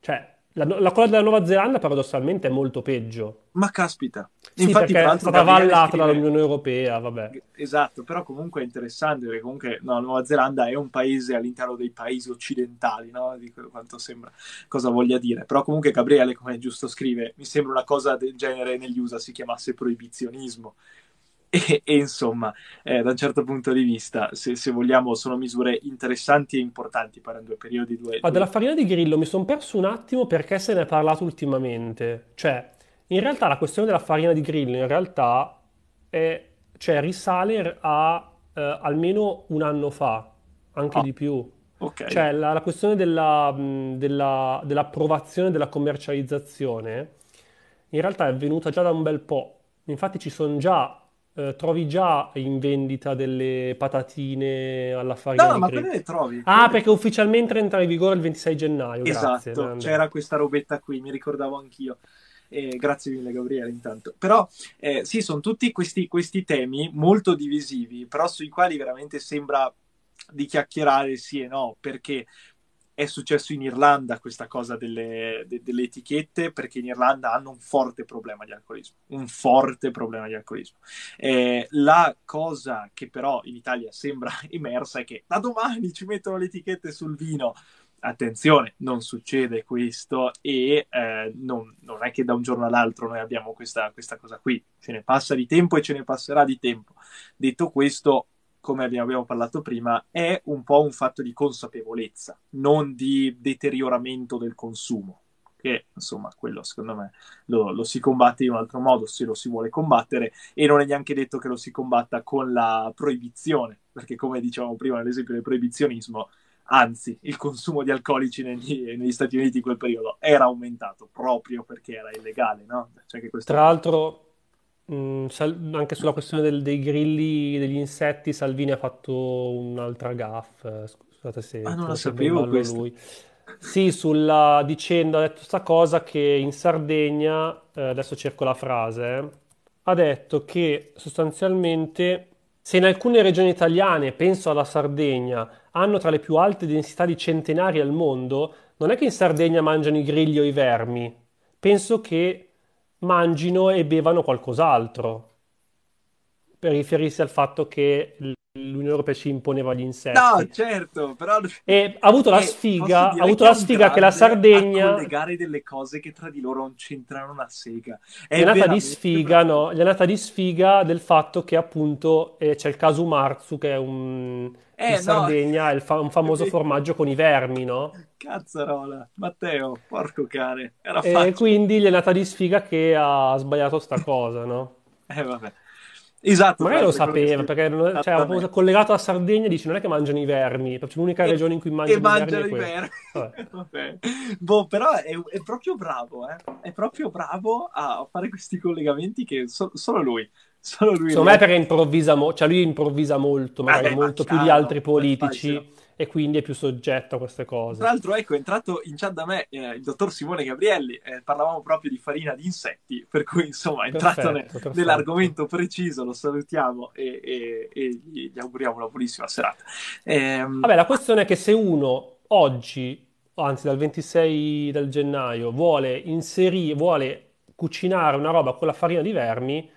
Cioè, la, la cosa della Nuova Zelanda paradossalmente è molto peggio. Ma caspita. Sì, Infatti, perché è stata avallata scrive- dall'Unione Europea, vabbè. Esatto, però comunque è interessante perché comunque no, la Nuova Zelanda è un paese all'interno dei paesi occidentali, no? Di quanto sembra cosa voglia dire. Però comunque Gabriele, come giusto scrive, mi sembra una cosa del genere negli USA si chiamasse proibizionismo. E, e insomma, eh, da un certo punto di vista, se, se, vogliamo, sono misure interessanti e importanti per due periodi. Due, ah, della farina di grillo mi sono perso un attimo perché se ne è parlato ultimamente. Cioè, in realtà la questione della farina di grillo in realtà è, cioè, risale a eh, almeno un anno fa, anche oh. di più. Okay. Cioè, la, la questione della, della, dell'approvazione della commercializzazione in realtà è venuta già da un bel po'. Infatti ci sono già eh, trovi già in vendita delle patatine alla farina no, di ma quelle le trovi. Ah, perché ufficialmente entra in vigore il 26 gennaio. Esatto, Grazie, c'era questa robetta qui, mi ricordavo anch'io. Eh, grazie mille Gabriele intanto. Però eh, sì, sono tutti questi, questi temi molto divisivi, però sui quali veramente sembra di chiacchierare sì e no, perché è successo in Irlanda questa cosa delle, de, delle, etichette perché in Irlanda hanno un forte problema di alcolismo, un forte problema di alcolismo. Eh, la cosa che però in Italia sembra (laughs) emersa è che da domani ci mettono le etichette sul vino. Attenzione, non succede questo e eh, non, non, è che da un giorno all'altro noi abbiamo questa, questa cosa qui, ce ne passa di tempo e ce ne passerà di tempo. Detto questo, come abbiamo parlato prima, è un po' un fatto di consapevolezza, non di deterioramento del consumo. Che insomma, quello secondo me lo, lo, si combatte in un altro modo se lo si vuole combattere, e non è neanche detto che lo si combatta con la proibizione, perché come dicevamo prima, nell'esempio del proibizionismo, anzi, il consumo di alcolici negli, negli, Stati Uniti in quel periodo era aumentato proprio perché era illegale, no? Cioè questo... Tra l'altro, Mm, Sal- anche sulla questione del- dei grilli, degli insetti, Salvini ha fatto un'altra gaffe. Scusate se Ah, non la forse sapevo ballo questa. lui. Sì, sulla dicendo, ha detto questa cosa che in Sardegna, eh, adesso cerco la frase, eh, ha detto che sostanzialmente se in alcune regioni italiane, penso alla Sardegna, hanno tra le più alte densità di centenari al mondo, non è che in Sardegna mangiano i grilli o i vermi. Penso che mangino e bevano qualcos'altro, per riferirsi al fatto che l'Unione Europea ci imponeva gli insetti. No, certo, però... E ha avuto la Eh, sfiga, ha avuto che la sfiga che la grande a Sardegna... collegare delle cose che tra di loro non c'entrano una sega. È è nata di sfiga, bravo. no? È nata di sfiga del fatto che appunto eh, c'è il caso Marzu che è un... in Eh, no, Sardegna, è il fa- un famoso formaggio con i vermi, no? cazzarola. Matteo, porco cane, era E facile. quindi gli è nata di sfiga che ha sbagliato sta cosa, no? (laughs) Eh, vabbè. Esatto, Magari lo è sapeva, perché è- cioè, collegato alla Sardegna dice non è che mangiano i vermi, perché l'unica E, regione in cui e mangiano i vermi mangiano è i vermi. Vabbè. (laughs) Vabbè. Boh, però è, è proprio bravo, eh. È proprio bravo a fare questi collegamenti che so- solo lui, solo lui Secondo me perché improvvisa, mo- cioè lui improvvisa molto, magari ma molto più di altri politici e quindi è più soggetto a queste Tra cose. l'altro, ecco, è entrato in chat da me eh, il dottor Simone Gabrielli, eh, parlavamo proprio di farina di insetti, per cui insomma è entrato ne- Perfetto, perfetto. nell'argomento preciso, lo salutiamo e, e- e gli, gli auguriamo una buonissima serata. Ehm, Vabbè, la questione è che se uno oggi, anzi dal 26 del gennaio, vuole inserire, vuole cucinare una roba con la farina di vermi,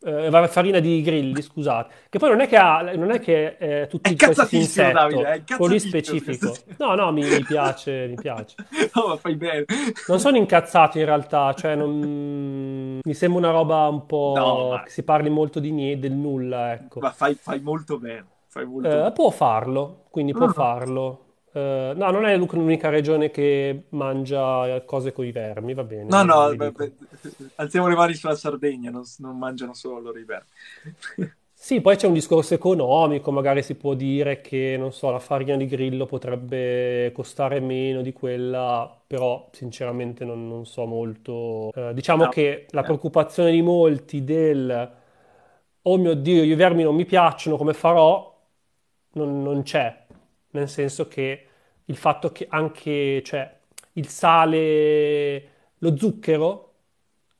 eh, farina di grilli, scusate, che poi non è che ha, non è che è è tutti Davide, è insetto, quello lì incazzatissimo questo. specifico. No, no, mi, mi piace, mi piace. (laughs) No, ma fai bene. Non sono incazzato in realtà, cioè non... mi sembra una roba un No, po' ma, che si parli molto di niente, del nulla, ecco. ma fai, fai molto bene, fai molto Eh, bene. può farlo, quindi può Mm. farlo. Eh, no, non è l'unica regione che mangia cose con i vermi, va bene, No, no, beh, beh, alziamo le mani sulla Sardegna, non, non mangiano solo loro i vermi. (laughs) Sì, poi c'è un discorso economico, magari si può dire che, non so, la farina di grillo potrebbe costare meno di quella, però sinceramente non, non so molto. Eh, diciamo No, che la eh, preoccupazione di molti del, oh mio Dio, i vermi non mi piacciono, come farò? Non, non c'è, nel senso che il fatto che anche, cioè, il sale, lo zucchero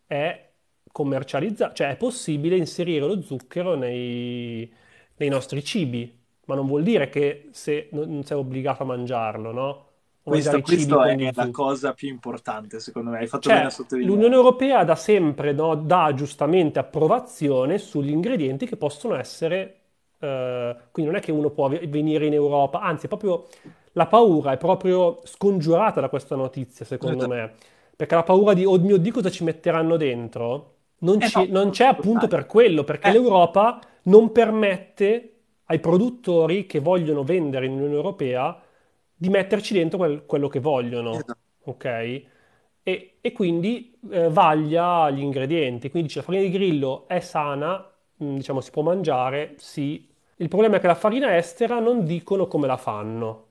è commercializzato, cioè è possibile inserire lo zucchero nei, nei nostri cibi, ma non vuol dire che se non, sei obbligato a mangiarlo, no? O questo, è la zucchero. cosa più importante, secondo me. Hai fatto bene a Cioè, l'Unione sottolineare. Europea da sempre, no, dà giustamente approvazione sugli ingredienti che possono essere, eh, quindi non è che uno può ve- venire in Europa, anzi, è proprio la paura è proprio scongiurata da questa notizia, secondo Esatto. me, perché la paura di, oh mio Dio, cosa ci metteranno dentro? non, Eh ci- no, non c'è appunto per quello, perché Eh, l'Europa non permette ai produttori che vogliono vendere in Unione Europea di metterci dentro quel- quello che vogliono, esatto. ok? E, e quindi eh, vaglia gli ingredienti. Quindi dice la farina di grillo è sana, mh, diciamo si può mangiare, sì. Il problema è che la farina estera non dicono come la fanno.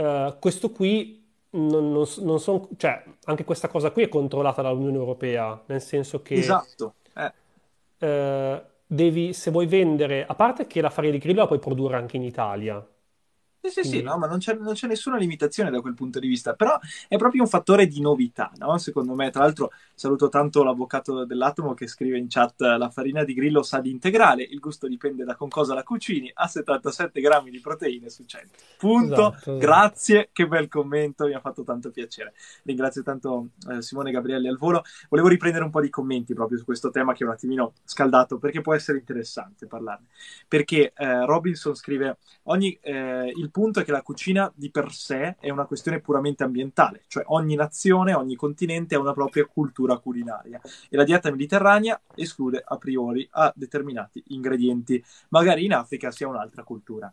Eh, questo qui non, non, non son- cioè, anche questa cosa qui è controllata dall'Unione Europea, nel senso che Esatto. Eh, eh, devi, se vuoi vendere, a parte che la farina di grillo la puoi produrre anche in Italia, Sì, sì, sì, no, ma non c'è non c'è nessuna limitazione da quel punto di vista, però è proprio un fattore di novità, no? Secondo me, tra l'altro saluto tanto l'avvocato dell'Atomo che scrive in chat la farina di grillo sa di integrale, il gusto dipende da con cosa la cucini, ha 77 grammi di proteine su 100. Punto, esatto, esatto. grazie, che bel commento, mi ha fatto tanto piacere. Ringrazio tanto eh, Simone Gabrielli al volo. Volevo riprendere un po' di commenti proprio su questo tema che è un attimino scaldato, perché può essere interessante parlarne. Perché eh, Robinson scrive Ogni, eh, il punto è che la cucina di per sé è una questione puramente ambientale, cioè ogni nazione, ogni continente ha una propria cultura culinaria e la dieta mediterranea esclude a priori a determinati ingredienti. Magari in Africa sia un'altra cultura.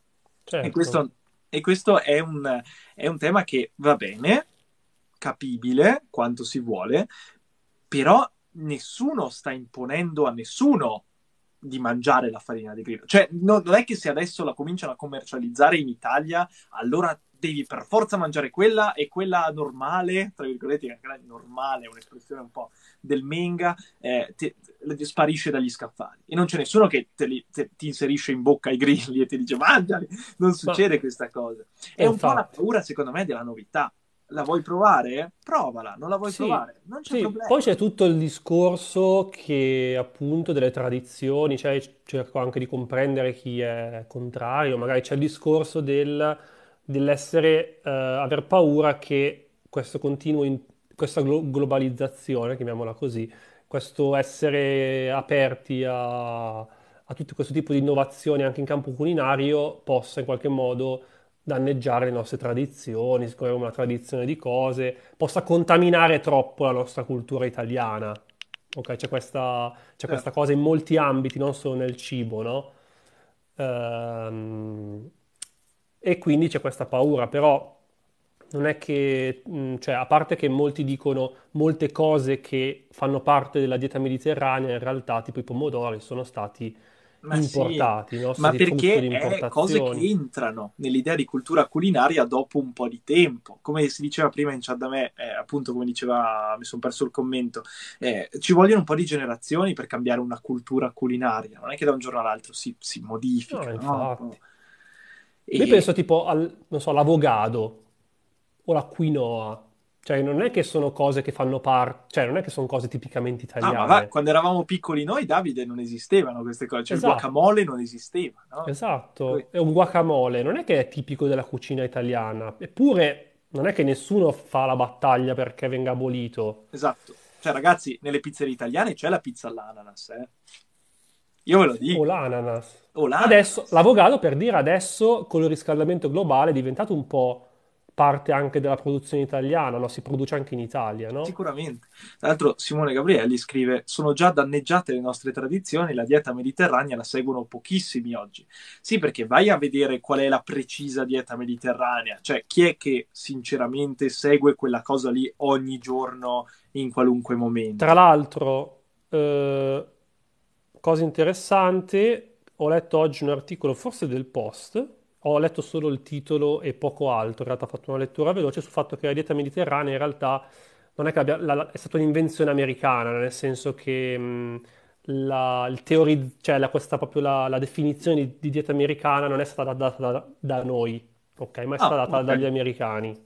E Certo. questo, e questo è un, è un tema che va bene, capibile quanto si vuole, però nessuno sta imponendo a nessuno di mangiare la farina di grillo. Cioè, no- non è che se adesso la cominciano a commercializzare in Italia, allora devi per forza mangiare quella e quella normale, tra virgolette, anche la normale è un'espressione un po' del menga, eh, te- te- sparisce dagli scaffali. E non c'è nessuno che li- te- ti inserisce in bocca i grilli e ti dice mangiali. Non succede questa cosa. È un po' la paura, secondo me, della novità. La vuoi provare? Provala. Non la vuoi Sì, provare? Non c'è sì, poi problema. c'è tutto il discorso che appunto delle tradizioni, cioè cerco anche di comprendere chi è contrario, magari c'è il discorso del, dell'essere, eh, aver paura che questo continuo, in- questa glo- globalizzazione, chiamiamola così, questo essere aperti a, a tutto questo tipo di innovazioni anche in campo culinario possa in qualche modo danneggiare le nostre tradizioni, siccome una tradizione di cose, possa contaminare troppo la nostra cultura italiana. Ok, c'è questa, c'è questa Certo. cosa in molti ambiti, non solo nel cibo, no? Ehm, e quindi c'è questa paura, però non è che, mh, cioè, a parte che molti dicono molte cose che fanno parte della dieta mediterranea, in realtà, tipo i pomodori, sono stati Ma sì, importati, no? Sono ma perché è cose che entrano nell'idea di cultura culinaria dopo un po' di tempo. Come si diceva prima in chat da me, eh, appunto, come diceva, mi sono perso il commento, eh, ci vogliono un po' di generazioni per cambiare una cultura culinaria. Non è che da un giorno all'altro si, si No, modifica, no? Io E, penso tipo al, non so, all'avogado o la quinoa. Cioè, non è che sono cose che fanno parte, cioè, non è che sono cose tipicamente ah, ma va, italiane. quando eravamo piccoli noi, Davide, non esistevano queste cose. Cioè il Esatto, guacamole non esisteva, no? Poi- esatto. È un guacamole, non è che è tipico della cucina italiana. Eppure, non è che nessuno fa la battaglia perché venga abolito. Esatto. Cioè, ragazzi, nelle pizzerie italiane c'è la pizza all'ananas, eh? Io ve lo O dico. l'ananas. O Adesso, l'ananas. l'avogado, per dire, adesso con il riscaldamento globale è diventato un po' parte anche della produzione italiana, no? Si produce anche in Italia, no? Sicuramente. Tra l'altro Simone Gabrielli scrive: Sono già danneggiate le nostre tradizioni, la dieta mediterranea la seguono pochissimi oggi. Sì, perché vai a vedere qual è la precisa dieta mediterranea, cioè chi è che sinceramente segue quella cosa lì ogni giorno in qualunque Tra momento. l'altro, eh, cosa interessante, ho letto oggi un articolo, forse del Post, ho letto solo il titolo e poco altro, in realtà ho fatto una lettura veloce sul fatto che la dieta mediterranea in realtà non è che abbia, la- è stata un'invenzione americana, nel senso che mh, la, il teori- cioè la, questa proprio la, la definizione di, di dieta americana non è stata data da, da noi, ok? Ma è stata Ah, data ok. dagli americani.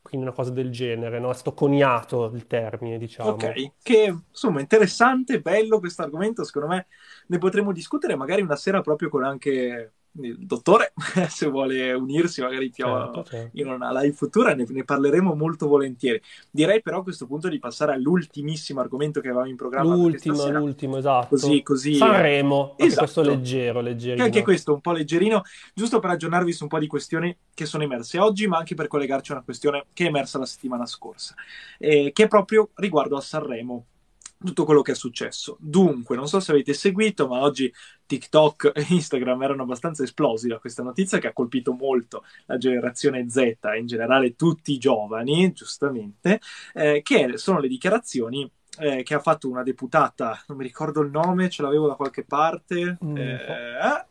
Quindi una cosa del genere, no? È stato coniato il termine, diciamo. Ok, che insomma interessante, bello questo argomento, secondo me ne potremo discutere magari una sera proprio con anche il dottore, (laughs) se vuole unirsi magari Certo, certo. in una live futura, ne, ne parleremo molto volentieri. Direi però a questo punto di passare all'ultimissimo argomento che avevamo in programma L'ultimo, sera, l'ultimo, così, esatto. così, eh, Sanremo, anche questo esatto, leggero, che anche leggerino. questo un po' leggerino, giusto per aggiornarvi su un po' di questioni che sono emerse oggi, ma anche per collegarci a una questione che è emersa la settimana scorsa, eh, che è proprio riguardo a Sanremo. Tutto quello che è successo. Dunque, non so se avete seguito, ma oggi TikTok e Instagram erano abbastanza esplosi da questa notizia che ha colpito molto la generazione Z e in generale tutti i giovani, giustamente, eh, che sono le dichiarazioni eh, che ha fatto una deputata, non mi ricordo il nome, ce l'avevo da qualche parte. Mm. Eh,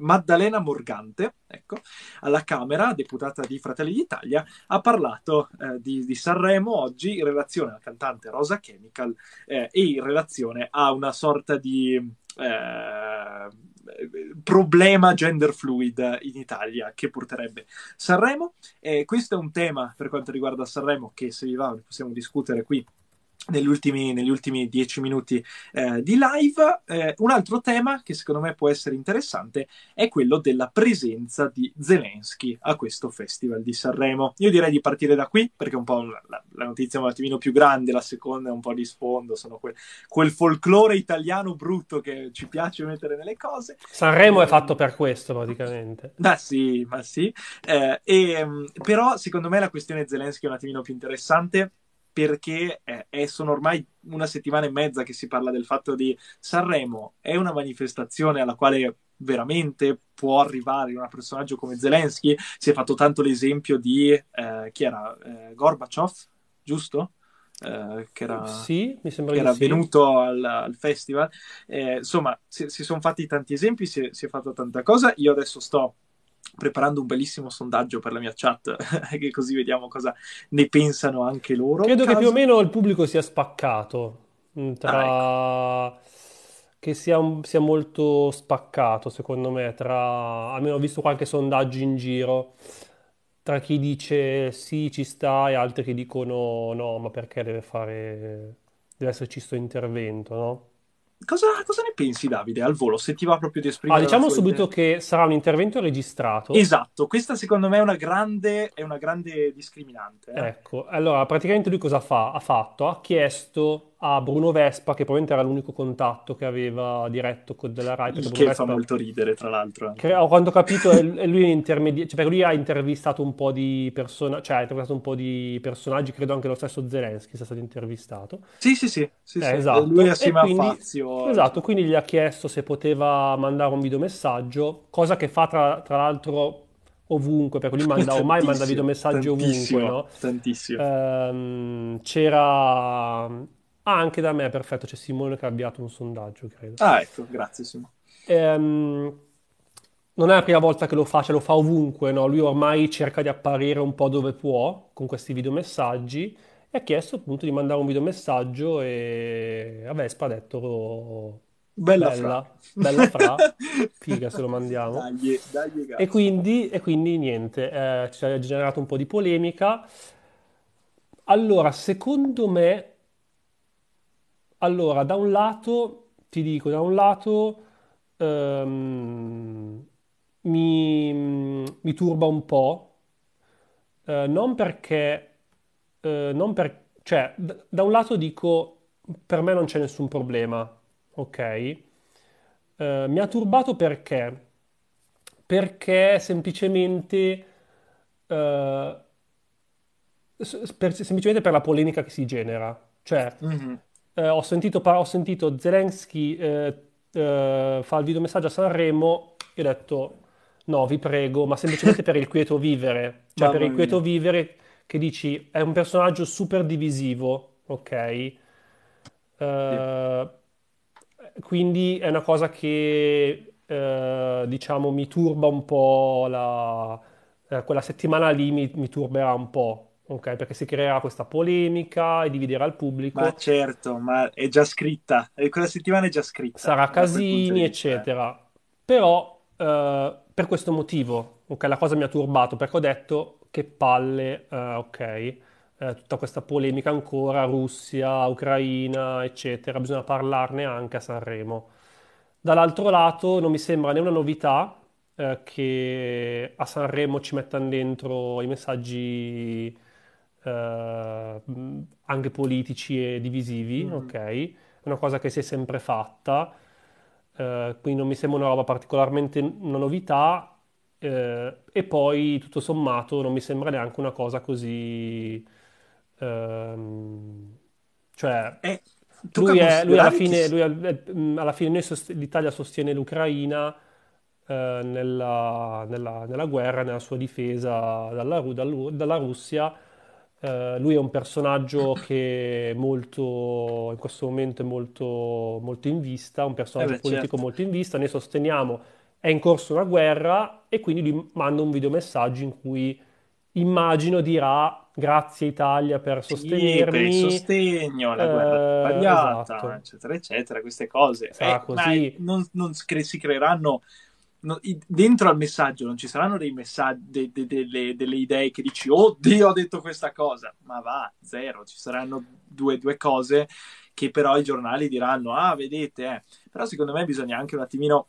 Maddalena Morgante, ecco, alla Camera, deputata di Fratelli d'Italia, ha parlato eh, di, di, Sanremo oggi in relazione alla cantante Rosa Chemical eh, e in relazione a una sorta di eh, problema gender fluid in Italia che porterebbe Sanremo. questo è un tema per quanto riguarda Sanremo che se vi va possiamo discutere qui negli ultimi, negli ultimi dieci minuti eh, di live. Eh, un altro tema che secondo me può essere interessante è quello della presenza di Zelensky a questo festival di Sanremo. Io direi di partire da qui perché è un po' la, la notizia è un attimino più grande, la seconda è un po' di sfondo, sono quel, quel folklore italiano brutto che ci piace mettere nelle cose. Sanremo eh, è fatto per questo praticamente. Ma sì, ma sì. Eh, e, però secondo me la questione Zelensky è un attimino più interessante perché eh, sono ormai una settimana e mezza che si parla del fatto di Sanremo è una manifestazione alla quale veramente può arrivare un personaggio come Zelensky. Si è fatto tanto l'esempio di eh, chi era eh, Gorbaciov, giusto? Eh, che era, sì, mi sembra che era sì. venuto al, al festival. Eh, insomma, si, si sono fatti tanti esempi, si, si è fatto tanta cosa. Io adesso sto preparando un bellissimo sondaggio per la mia chat, (laughs) che così vediamo cosa ne pensano anche loro. Credo caso... che più o meno il pubblico sia spaccato, mm, tra... ah, ecco. che sia, sia, molto spaccato secondo me, tra... almeno ho visto qualche sondaggio in giro, tra chi dice sì ci sta e altri che dicono no, ma perché deve fare, deve esserci questo intervento, no? Cosa, cosa, ne pensi, Davide, al volo? Se ti va proprio di esprimere. Ah, diciamo subito idea. che sarà un intervento registrato. Esatto, questa secondo me è una grande, è una grande discriminante. Eh? Ecco, allora praticamente lui cosa fa? Ha fatto? Ha chiesto a Bruno Vespa, che probabilmente era l'unico contatto che aveva diretto con della Rai. Il che Vespa, fa molto ridere, tra l'altro. Che, a quanto ho capito, è, lui, intermedi- cioè, lui ha intervistato un po' di persone, cioè ha intervistato un po' di personaggi, credo anche lo stesso Zelensky sia stato intervistato. Sì, sì, sì. sì, eh, sì. Esatto. Lui assieme quindi, a Fazio. Esatto, quindi gli ha chiesto se poteva mandare un videomessaggio, cosa che fa tra, tra l'altro ovunque, perché lui manda, ormai manda videomessaggi ovunque, no? Tantissimo. Ehm, c'era Ah, anche da me, perfetto, c'è Simone che ha avviato un sondaggio, credo. Ah, ecco, grazie Simone. Ehm, non è la prima volta che lo fa, ce lo fa ovunque, no? Lui ormai cerca di apparire un po' dove può con questi videomessaggi e ha chiesto appunto di mandare un videomessaggio e a Vespa ha detto bella, bella fra, bella fra, (laughs) figa se lo mandiamo. Dagli, dagli e, quindi, e quindi niente, eh, ci ha generato un po' di polemica. Allora, secondo me allora, da un lato, ti dico, da un lato ehm, mi, mi turba un po', eh, non perché, eh, non per, cioè, da un lato dico, per me non c'è nessun problema, ok? Eh, mi ha turbato perché? Perché semplicemente, eh, per, semplicemente per la polemica che si genera. Cioè, mm-hmm eh, ho sentito, ho sentito Zelensky eh, eh, fa il videomessaggio a Sanremo e ho detto no, vi prego, ma semplicemente per il quieto vivere. Cioè Mamma per il quieto mia. vivere che dici è un personaggio super divisivo, ok? Eh, quindi è una cosa che eh, diciamo mi turba un po' la, eh, quella settimana lì mi, mi turberà un po'. Ok, perché si creerà questa polemica e dividerà il pubblico. Ma certo, ma è già scritta, e quella settimana è già scritta. Sarà casini, eccetera. Però, eh, per questo motivo, ok, la cosa mi ha turbato, perché ho detto che palle, eh, ok, eh, tutta questa polemica ancora, Russia, Ucraina, eccetera, bisogna parlarne anche a Sanremo. Dall'altro lato, non mi sembra né una novità eh, che a Sanremo ci mettano dentro i messaggi eh, anche politici e divisivi, Mm. ok? È una cosa che si è sempre fatta, eh, quindi non mi sembra una roba particolarmente una novità, eh, e poi tutto sommato non mi sembra neanche una cosa così, ehm, cioè, Eh, lui, è, lui, alla fine, lui alla fine sost- l'Italia sostiene l'Ucraina eh, nella, nella, nella, guerra, nella sua difesa dalla, dalla, dalla Russia. Eh, lui è un personaggio che molto, in questo momento è molto, molto in vista, un personaggio eh beh, politico certo. molto in vista. Noi sosteniamo è in corso una guerra e quindi lui manda un videomessaggio in cui immagino dirà grazie Italia per sostenermi. Sì, per il sostegno, la guerra eh, sbagliata, esatto. eccetera, eccetera, queste cose. Eh, così. non, non si creeranno No, dentro al messaggio non ci saranno dei messaggi, de, de, de, delle, delle, idee che dici, oddio, ho detto questa cosa, ma va, zero, ci saranno due, due cose che però i giornali diranno, ah, vedete, eh. però secondo me bisogna anche un attimino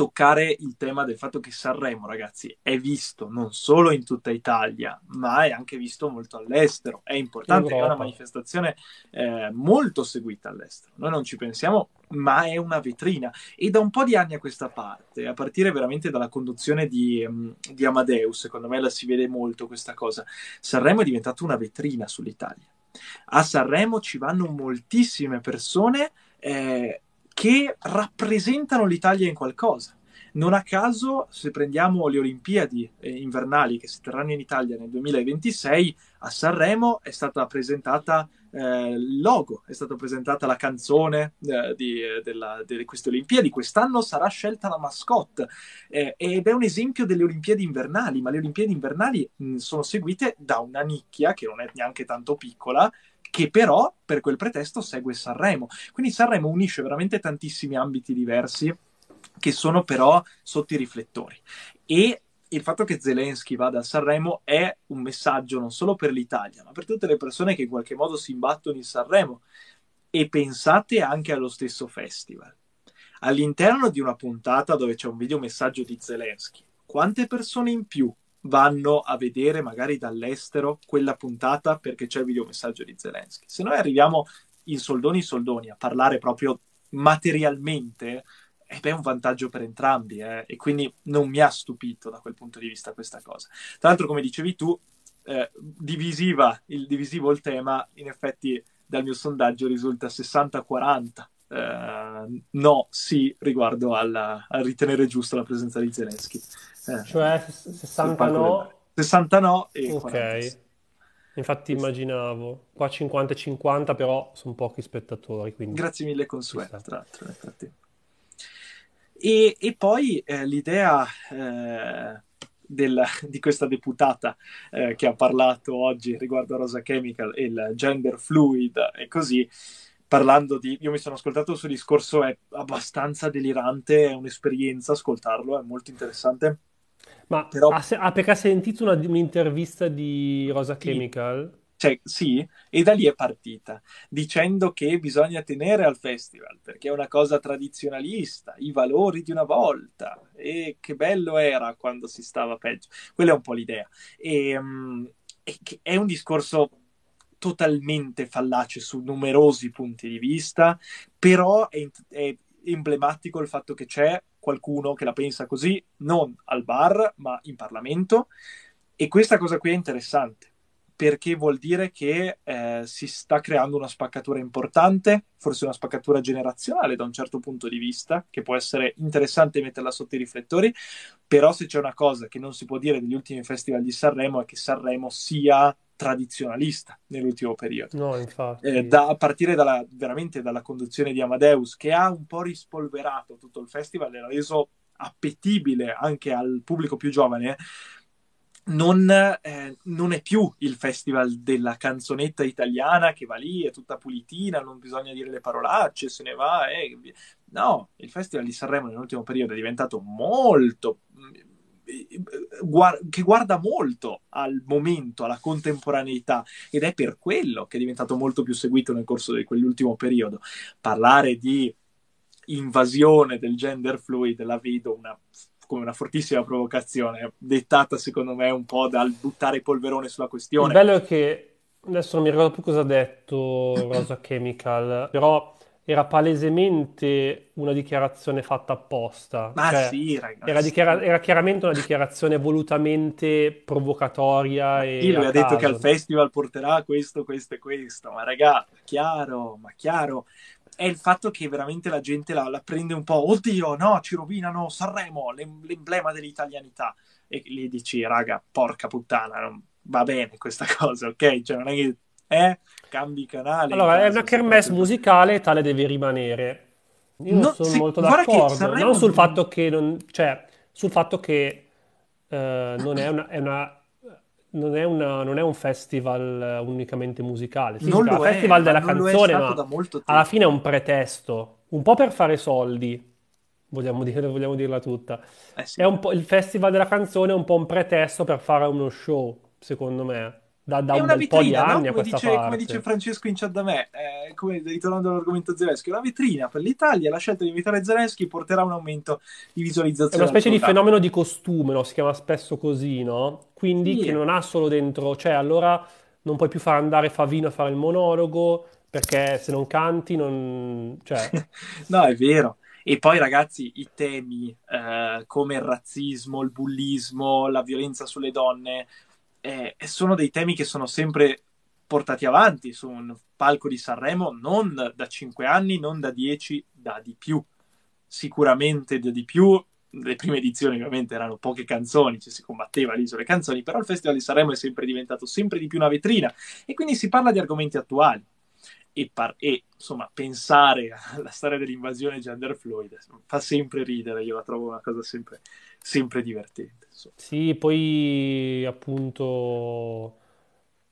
toccare il tema del fatto che Sanremo, ragazzi, è visto non solo in tutta Italia, ma è anche visto molto all'estero. È importante, è una manifestazione eh, molto seguita all'estero. Noi non ci pensiamo, ma è una vetrina. E da un po' di anni a questa parte, a partire veramente dalla conduzione di, um, di Amadeus, secondo me la si vede molto questa cosa, Sanremo è diventato una vetrina sull'Italia. A Sanremo ci vanno moltissime persone. Eh, che rappresentano l'Italia in qualcosa. Non a caso, se prendiamo le Olimpiadi eh, invernali che si terranno in Italia nel 2026, a Sanremo è stata presentata eh, il logo, è stata presentata la canzone eh, di, della, di, queste Olimpiadi. Quest'anno sarà scelta la mascotte eh, ed è un esempio delle Olimpiadi invernali, ma le Olimpiadi invernali mh, sono seguite da una nicchia che non è neanche tanto piccola, che però per quel pretesto segue Sanremo. Quindi Sanremo unisce veramente tantissimi ambiti diversi che sono però sotto i riflettori. E il fatto che Zelensky vada a Sanremo è un messaggio non solo per l'Italia, ma per tutte le persone che in qualche modo si imbattono in Sanremo. E pensate anche allo stesso festival. All'interno di una puntata dove c'è un video messaggio di Zelensky, quante persone in più vanno a vedere magari dall'estero quella puntata perché c'è il videomessaggio di Zelensky. Se noi arriviamo in soldoni in soldoni a parlare proprio materialmente, ed è un vantaggio per entrambi eh? e quindi non mi ha stupito da quel punto di vista questa cosa. Tra l'altro, come dicevi tu, eh, divisiva, il divisivo il tema, in effetti dal mio sondaggio risulta 60-40. Eh, no, sì, riguardo alla, a ritenere giusto la presenza di Zelensky. Eh, cioè 60 no. 60 no e Ok. 40. Infatti immaginavo, qua 50 e 50 però sono pochi spettatori. Quindi... Grazie mille Consuelo, tra l'altro frattempo. E, e poi eh, l'idea eh, del, di questa deputata eh, che ha parlato oggi riguardo a Rosa Chemical e il gender fluid e così, parlando di... Io mi sono ascoltato il suo discorso, è abbastanza delirante, è un'esperienza ascoltarlo, è molto interessante ma Però... ha, ha perché ha sentito una, un'intervista di Rosa. Chemical? Cioè, sì, e da lì è partita, dicendo che bisogna tenere al festival, perché è una cosa tradizionalista, i valori di una volta, e che bello era quando si stava peggio. Quella è un po' l'idea. E, um, è un discorso totalmente fallace su numerosi punti di vista, però è, è emblematico il fatto che c'è qualcuno che la pensa così, non al bar, ma in Parlamento. E questa cosa qui è interessante, perché vuol dire che eh, si sta creando una spaccatura importante, forse una spaccatura generazionale da un certo punto di vista, che può essere interessante metterla sotto i riflettori, però se c'è una cosa che non si può dire degli ultimi festival di Sanremo è che Sanremo sia tradizionalista nell'ultimo periodo. No, infatti. Eh, da, a partire dalla, veramente dalla conduzione di Amadeus, che ha un po' rispolverato tutto il festival e l'ha reso appetibile anche al pubblico più giovane, non, eh, non, è più il festival della canzonetta italiana che va lì, è tutta pulitina, non bisogna dire le parolacce, se ne va. Eh. No, il festival di Sanremo nell'ultimo periodo è diventato molto che guarda molto al momento, alla contemporaneità ed è per quello che è diventato molto più seguito nel corso di quell'ultimo periodo. Parlare di invasione del gender fluid la vedo una, come una fortissima provocazione, dettata secondo me un po' dal buttare polverone sulla questione. Il bello è che adesso non mi ricordo più cosa ha detto (clears throat) Rosa Chemical, però era palesemente una dichiarazione fatta apposta, Ma cioè sì, era, ragazzi. dichiara- era chiaramente una dichiarazione volutamente provocatoria Sì, e lui ha detto che al festival porterà questo, questo e questo, ma raga, chiaro, ma chiaro. È il fatto che veramente la gente la, la prende un po', oddio, no, ci rovinano Sanremo, l'em- l'emblema dell'italianità. E gli dici, raga, porca puttana, non va bene questa (laughs) cosa, ok? Cioè non è che, eh, cambi canale Allora, è una kermesse musicale tale deve rimanere. Io non No, sono se- molto d'accordo, non Sanremo... sul fatto che non, cioè, sul fatto che eh, non è una, è una- non è una- non è un festival eh, unicamente musicale. Sì, Non chiama lo è, Festival della non è canzone, ma alla fine è un pretesto, un po' per fare soldi, vogliamo dire, (laughs) vogliamo dirla tutta. Eh È sì. un po', il Festival della canzone è un po' un pretesto per fare uno show, secondo me, da, da È un una bel po' di no? anni a Come questa dice, come dice. Francesco in chat da me, eh, come, ritornando all'argomento Zelensky, è una vetrina per l'Italia, la scelta di invitare Zelensky porterà a un aumento di È visualizzazione una del specie di fenomeno di costume, no? Si chiama spesso così, no? Quindi che Sì, non ha solo dentro, cioè allora non puoi più far andare Favino a fare il monologo perché se non canti non... cioè, (laughs) no, è vero. E poi, ragazzi, i temi eh, come il razzismo, il bullismo, la violenza sulle donne, eh, sono dei temi che sono sempre portati avanti su un palco di Sanremo, non da cinque anni, non da dieci, da di più. Sicuramente da di più. Le prime edizioni ovviamente erano poche canzoni, ci si combatteva lì sulle canzoni, però il Festival di Sanremo è sempre diventato sempre di più una vetrina e quindi si parla di argomenti attuali e, par- e, insomma pensare alla storia dell'invasione gender fluid fa sempre ridere, io la trovo una cosa sempre, sempre divertente. insomma. sì, poi appunto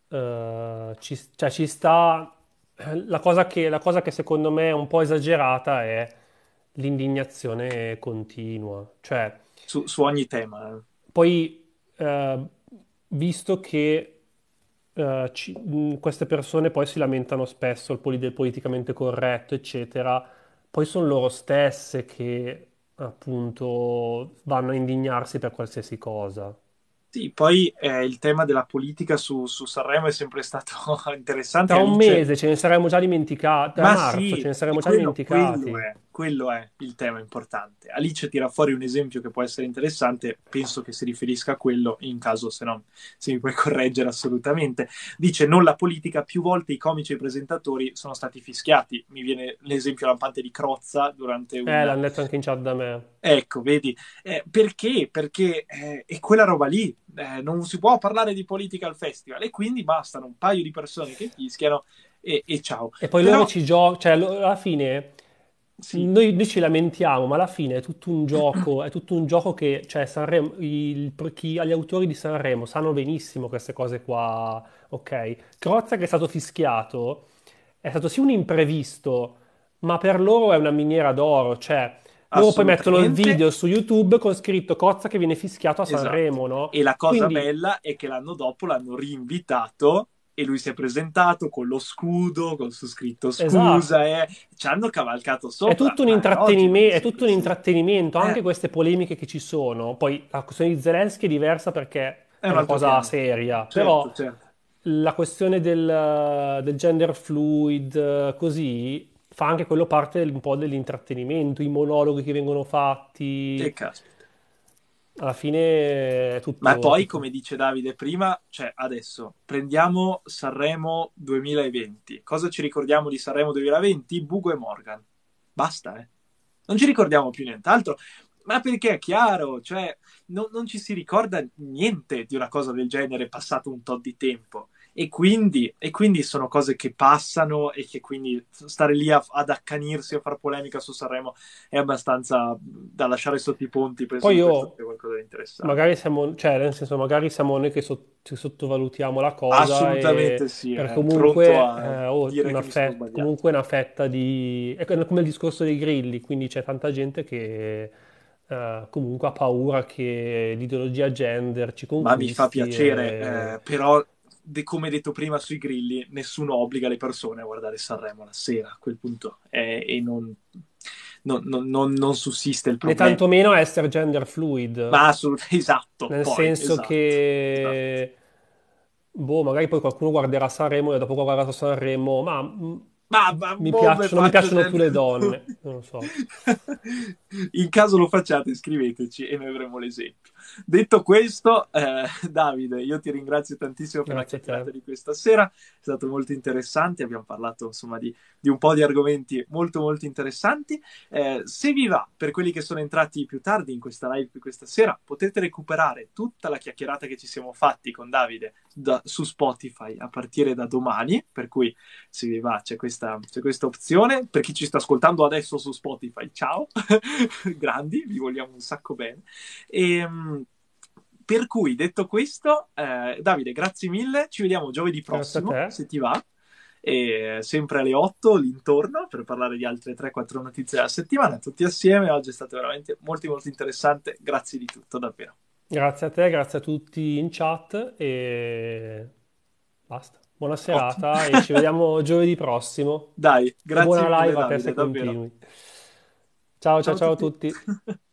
eh, ci, cioè, ci sta... La cosa che, la cosa che secondo me è un po' esagerata è l'indignazione continua. Cioè, Su, su ogni tema. eh. poi, eh, visto che eh, ci- mh, queste persone poi si lamentano spesso il poli- del politicamente corretto, eccetera, poi sono loro stesse che appunto vanno a indignarsi per qualsiasi cosa. Sì, poi eh, il tema della politica su, su Sanremo è sempre stato (laughs) interessante. Tra un Alice mese ce ne saremmo già dimenticati, a Ma marzo ce sì, ne e saremmo già quello, quello dimenticati. è, quello è il tema importante. Alice tira fuori un esempio che può essere interessante, penso che si riferisca a quello, in caso se no, se mi puoi correggere assolutamente. Dice, non la politica, più volte i comici e i presentatori sono stati fischiati. Mi viene l'esempio lampante di Crozza durante Eh, un... l'hanno detto anche in chat da me. Ecco, vedi, Eh, perché? Perché eh, è quella roba lì, Eh, non si può parlare di politica al festival e quindi bastano un paio di persone che fischiano e, e ciao. E poi loro Però, ci giocano, cioè alla fine sì, noi, noi ci lamentiamo, ma alla fine è tutto un gioco, è tutto un gioco che, cioè Sanremo, il- chi, gli autori di Sanremo sanno benissimo queste cose qua, ok? Crozza che è stato fischiato, è stato sì un imprevisto, ma per loro è una miniera d'oro, cioè loro poi mettono il video su YouTube con scritto Crozza che viene fischiato a Esatto. Sanremo, no? E la cosa Quindi bella è che l'anno dopo l'hanno rinvitato e lui si è presentato con lo scudo, con su scritto esatto. scusa, e ci hanno cavalcato È sopra. tutto un intrattenime- è tutto un intrattenimento, anche Eh, queste polemiche che ci sono. Poi la questione di Zelensky è diversa perché è è un una cosa piano. seria, Certo, però certo. la questione del, del gender fluid, eh, così, fa anche quello parte del- un po' dell'intrattenimento, i monologhi che vengono Che fatti. caspita. Alla fine è Ma tutto, poi, tutto- come dice Davide prima, cioè adesso prendiamo Sanremo 2020. Cosa ci ricordiamo di Sanremo 2020? Bugo e Morgan. Basta, eh. Non ci ricordiamo più nient'altro. Ma perché è chiaro, cioè non, non ci si ricorda niente di una cosa del genere passato un tot di tempo. E quindi, e quindi sono cose che passano e che quindi stare lì a- ad accanirsi a fare polemica su Sanremo è abbastanza da lasciare sotto i ponti. Penso Poi io, qualcosa di interessante. magari siamo, cioè, nel senso, magari siamo noi che sot- che sottovalutiamo la cosa Assolutamente e sì, per è comunque, a eh, oh, una fe- comunque una fetta di... È come il discorso dei grilli, quindi c'è tanta gente che eh, comunque ha paura che l'ideologia gender ci Ma mi fa conquisti piacere, e... eh, però de- come detto prima sui grilli, nessuno obbliga le persone a guardare Sanremo la sera a quel punto eh, e non, non- non- non- sussiste il Né problema. tantomeno essere gender fluid, Ma assolutamente esatto, nel poi, senso esatto, esatto. che, boh, magari poi qualcuno guarderà Sanremo e dopo che ha guardato Sanremo, ma mh, Ma, ma Mi bombe piacciono, mi piacciono più le donne, non lo so. (laughs) In caso lo facciate, scriveteci e noi avremo l'esempio. Detto questo, eh, Davide, io ti ringrazio tantissimo per la Grazie a chiacchierata di questa sera, è stato molto interessante, abbiamo parlato insomma di, di un po' di argomenti molto molto interessanti. Eh, se vi va, per quelli che sono entrati più tardi in questa live di questa sera, potete recuperare tutta la chiacchierata che ci siamo fatti con Davide da- su Spotify a partire da domani, per cui se vi va c'è questa, c'è questa opzione. Per chi ci sta ascoltando adesso su Spotify, ciao, (laughs) grandi, vi vogliamo un sacco bene. E, mh, per cui, detto questo, eh, Davide, grazie mille, ci vediamo giovedì prossimo, se ti va, e sempre alle 8 l'intorno per parlare di altre 3-4 notizie della settimana, tutti assieme. Oggi è stato veramente molto molto interessante, grazie di tutto, davvero. Grazie a te, grazie a tutti in chat e basta. Buona Ottimo. serata e ci vediamo (laughs) giovedì prossimo. Dai, E grazie buona mille live a te se davvero. continui. Ciao ciao Ciao a ciao a tutti. (laughs)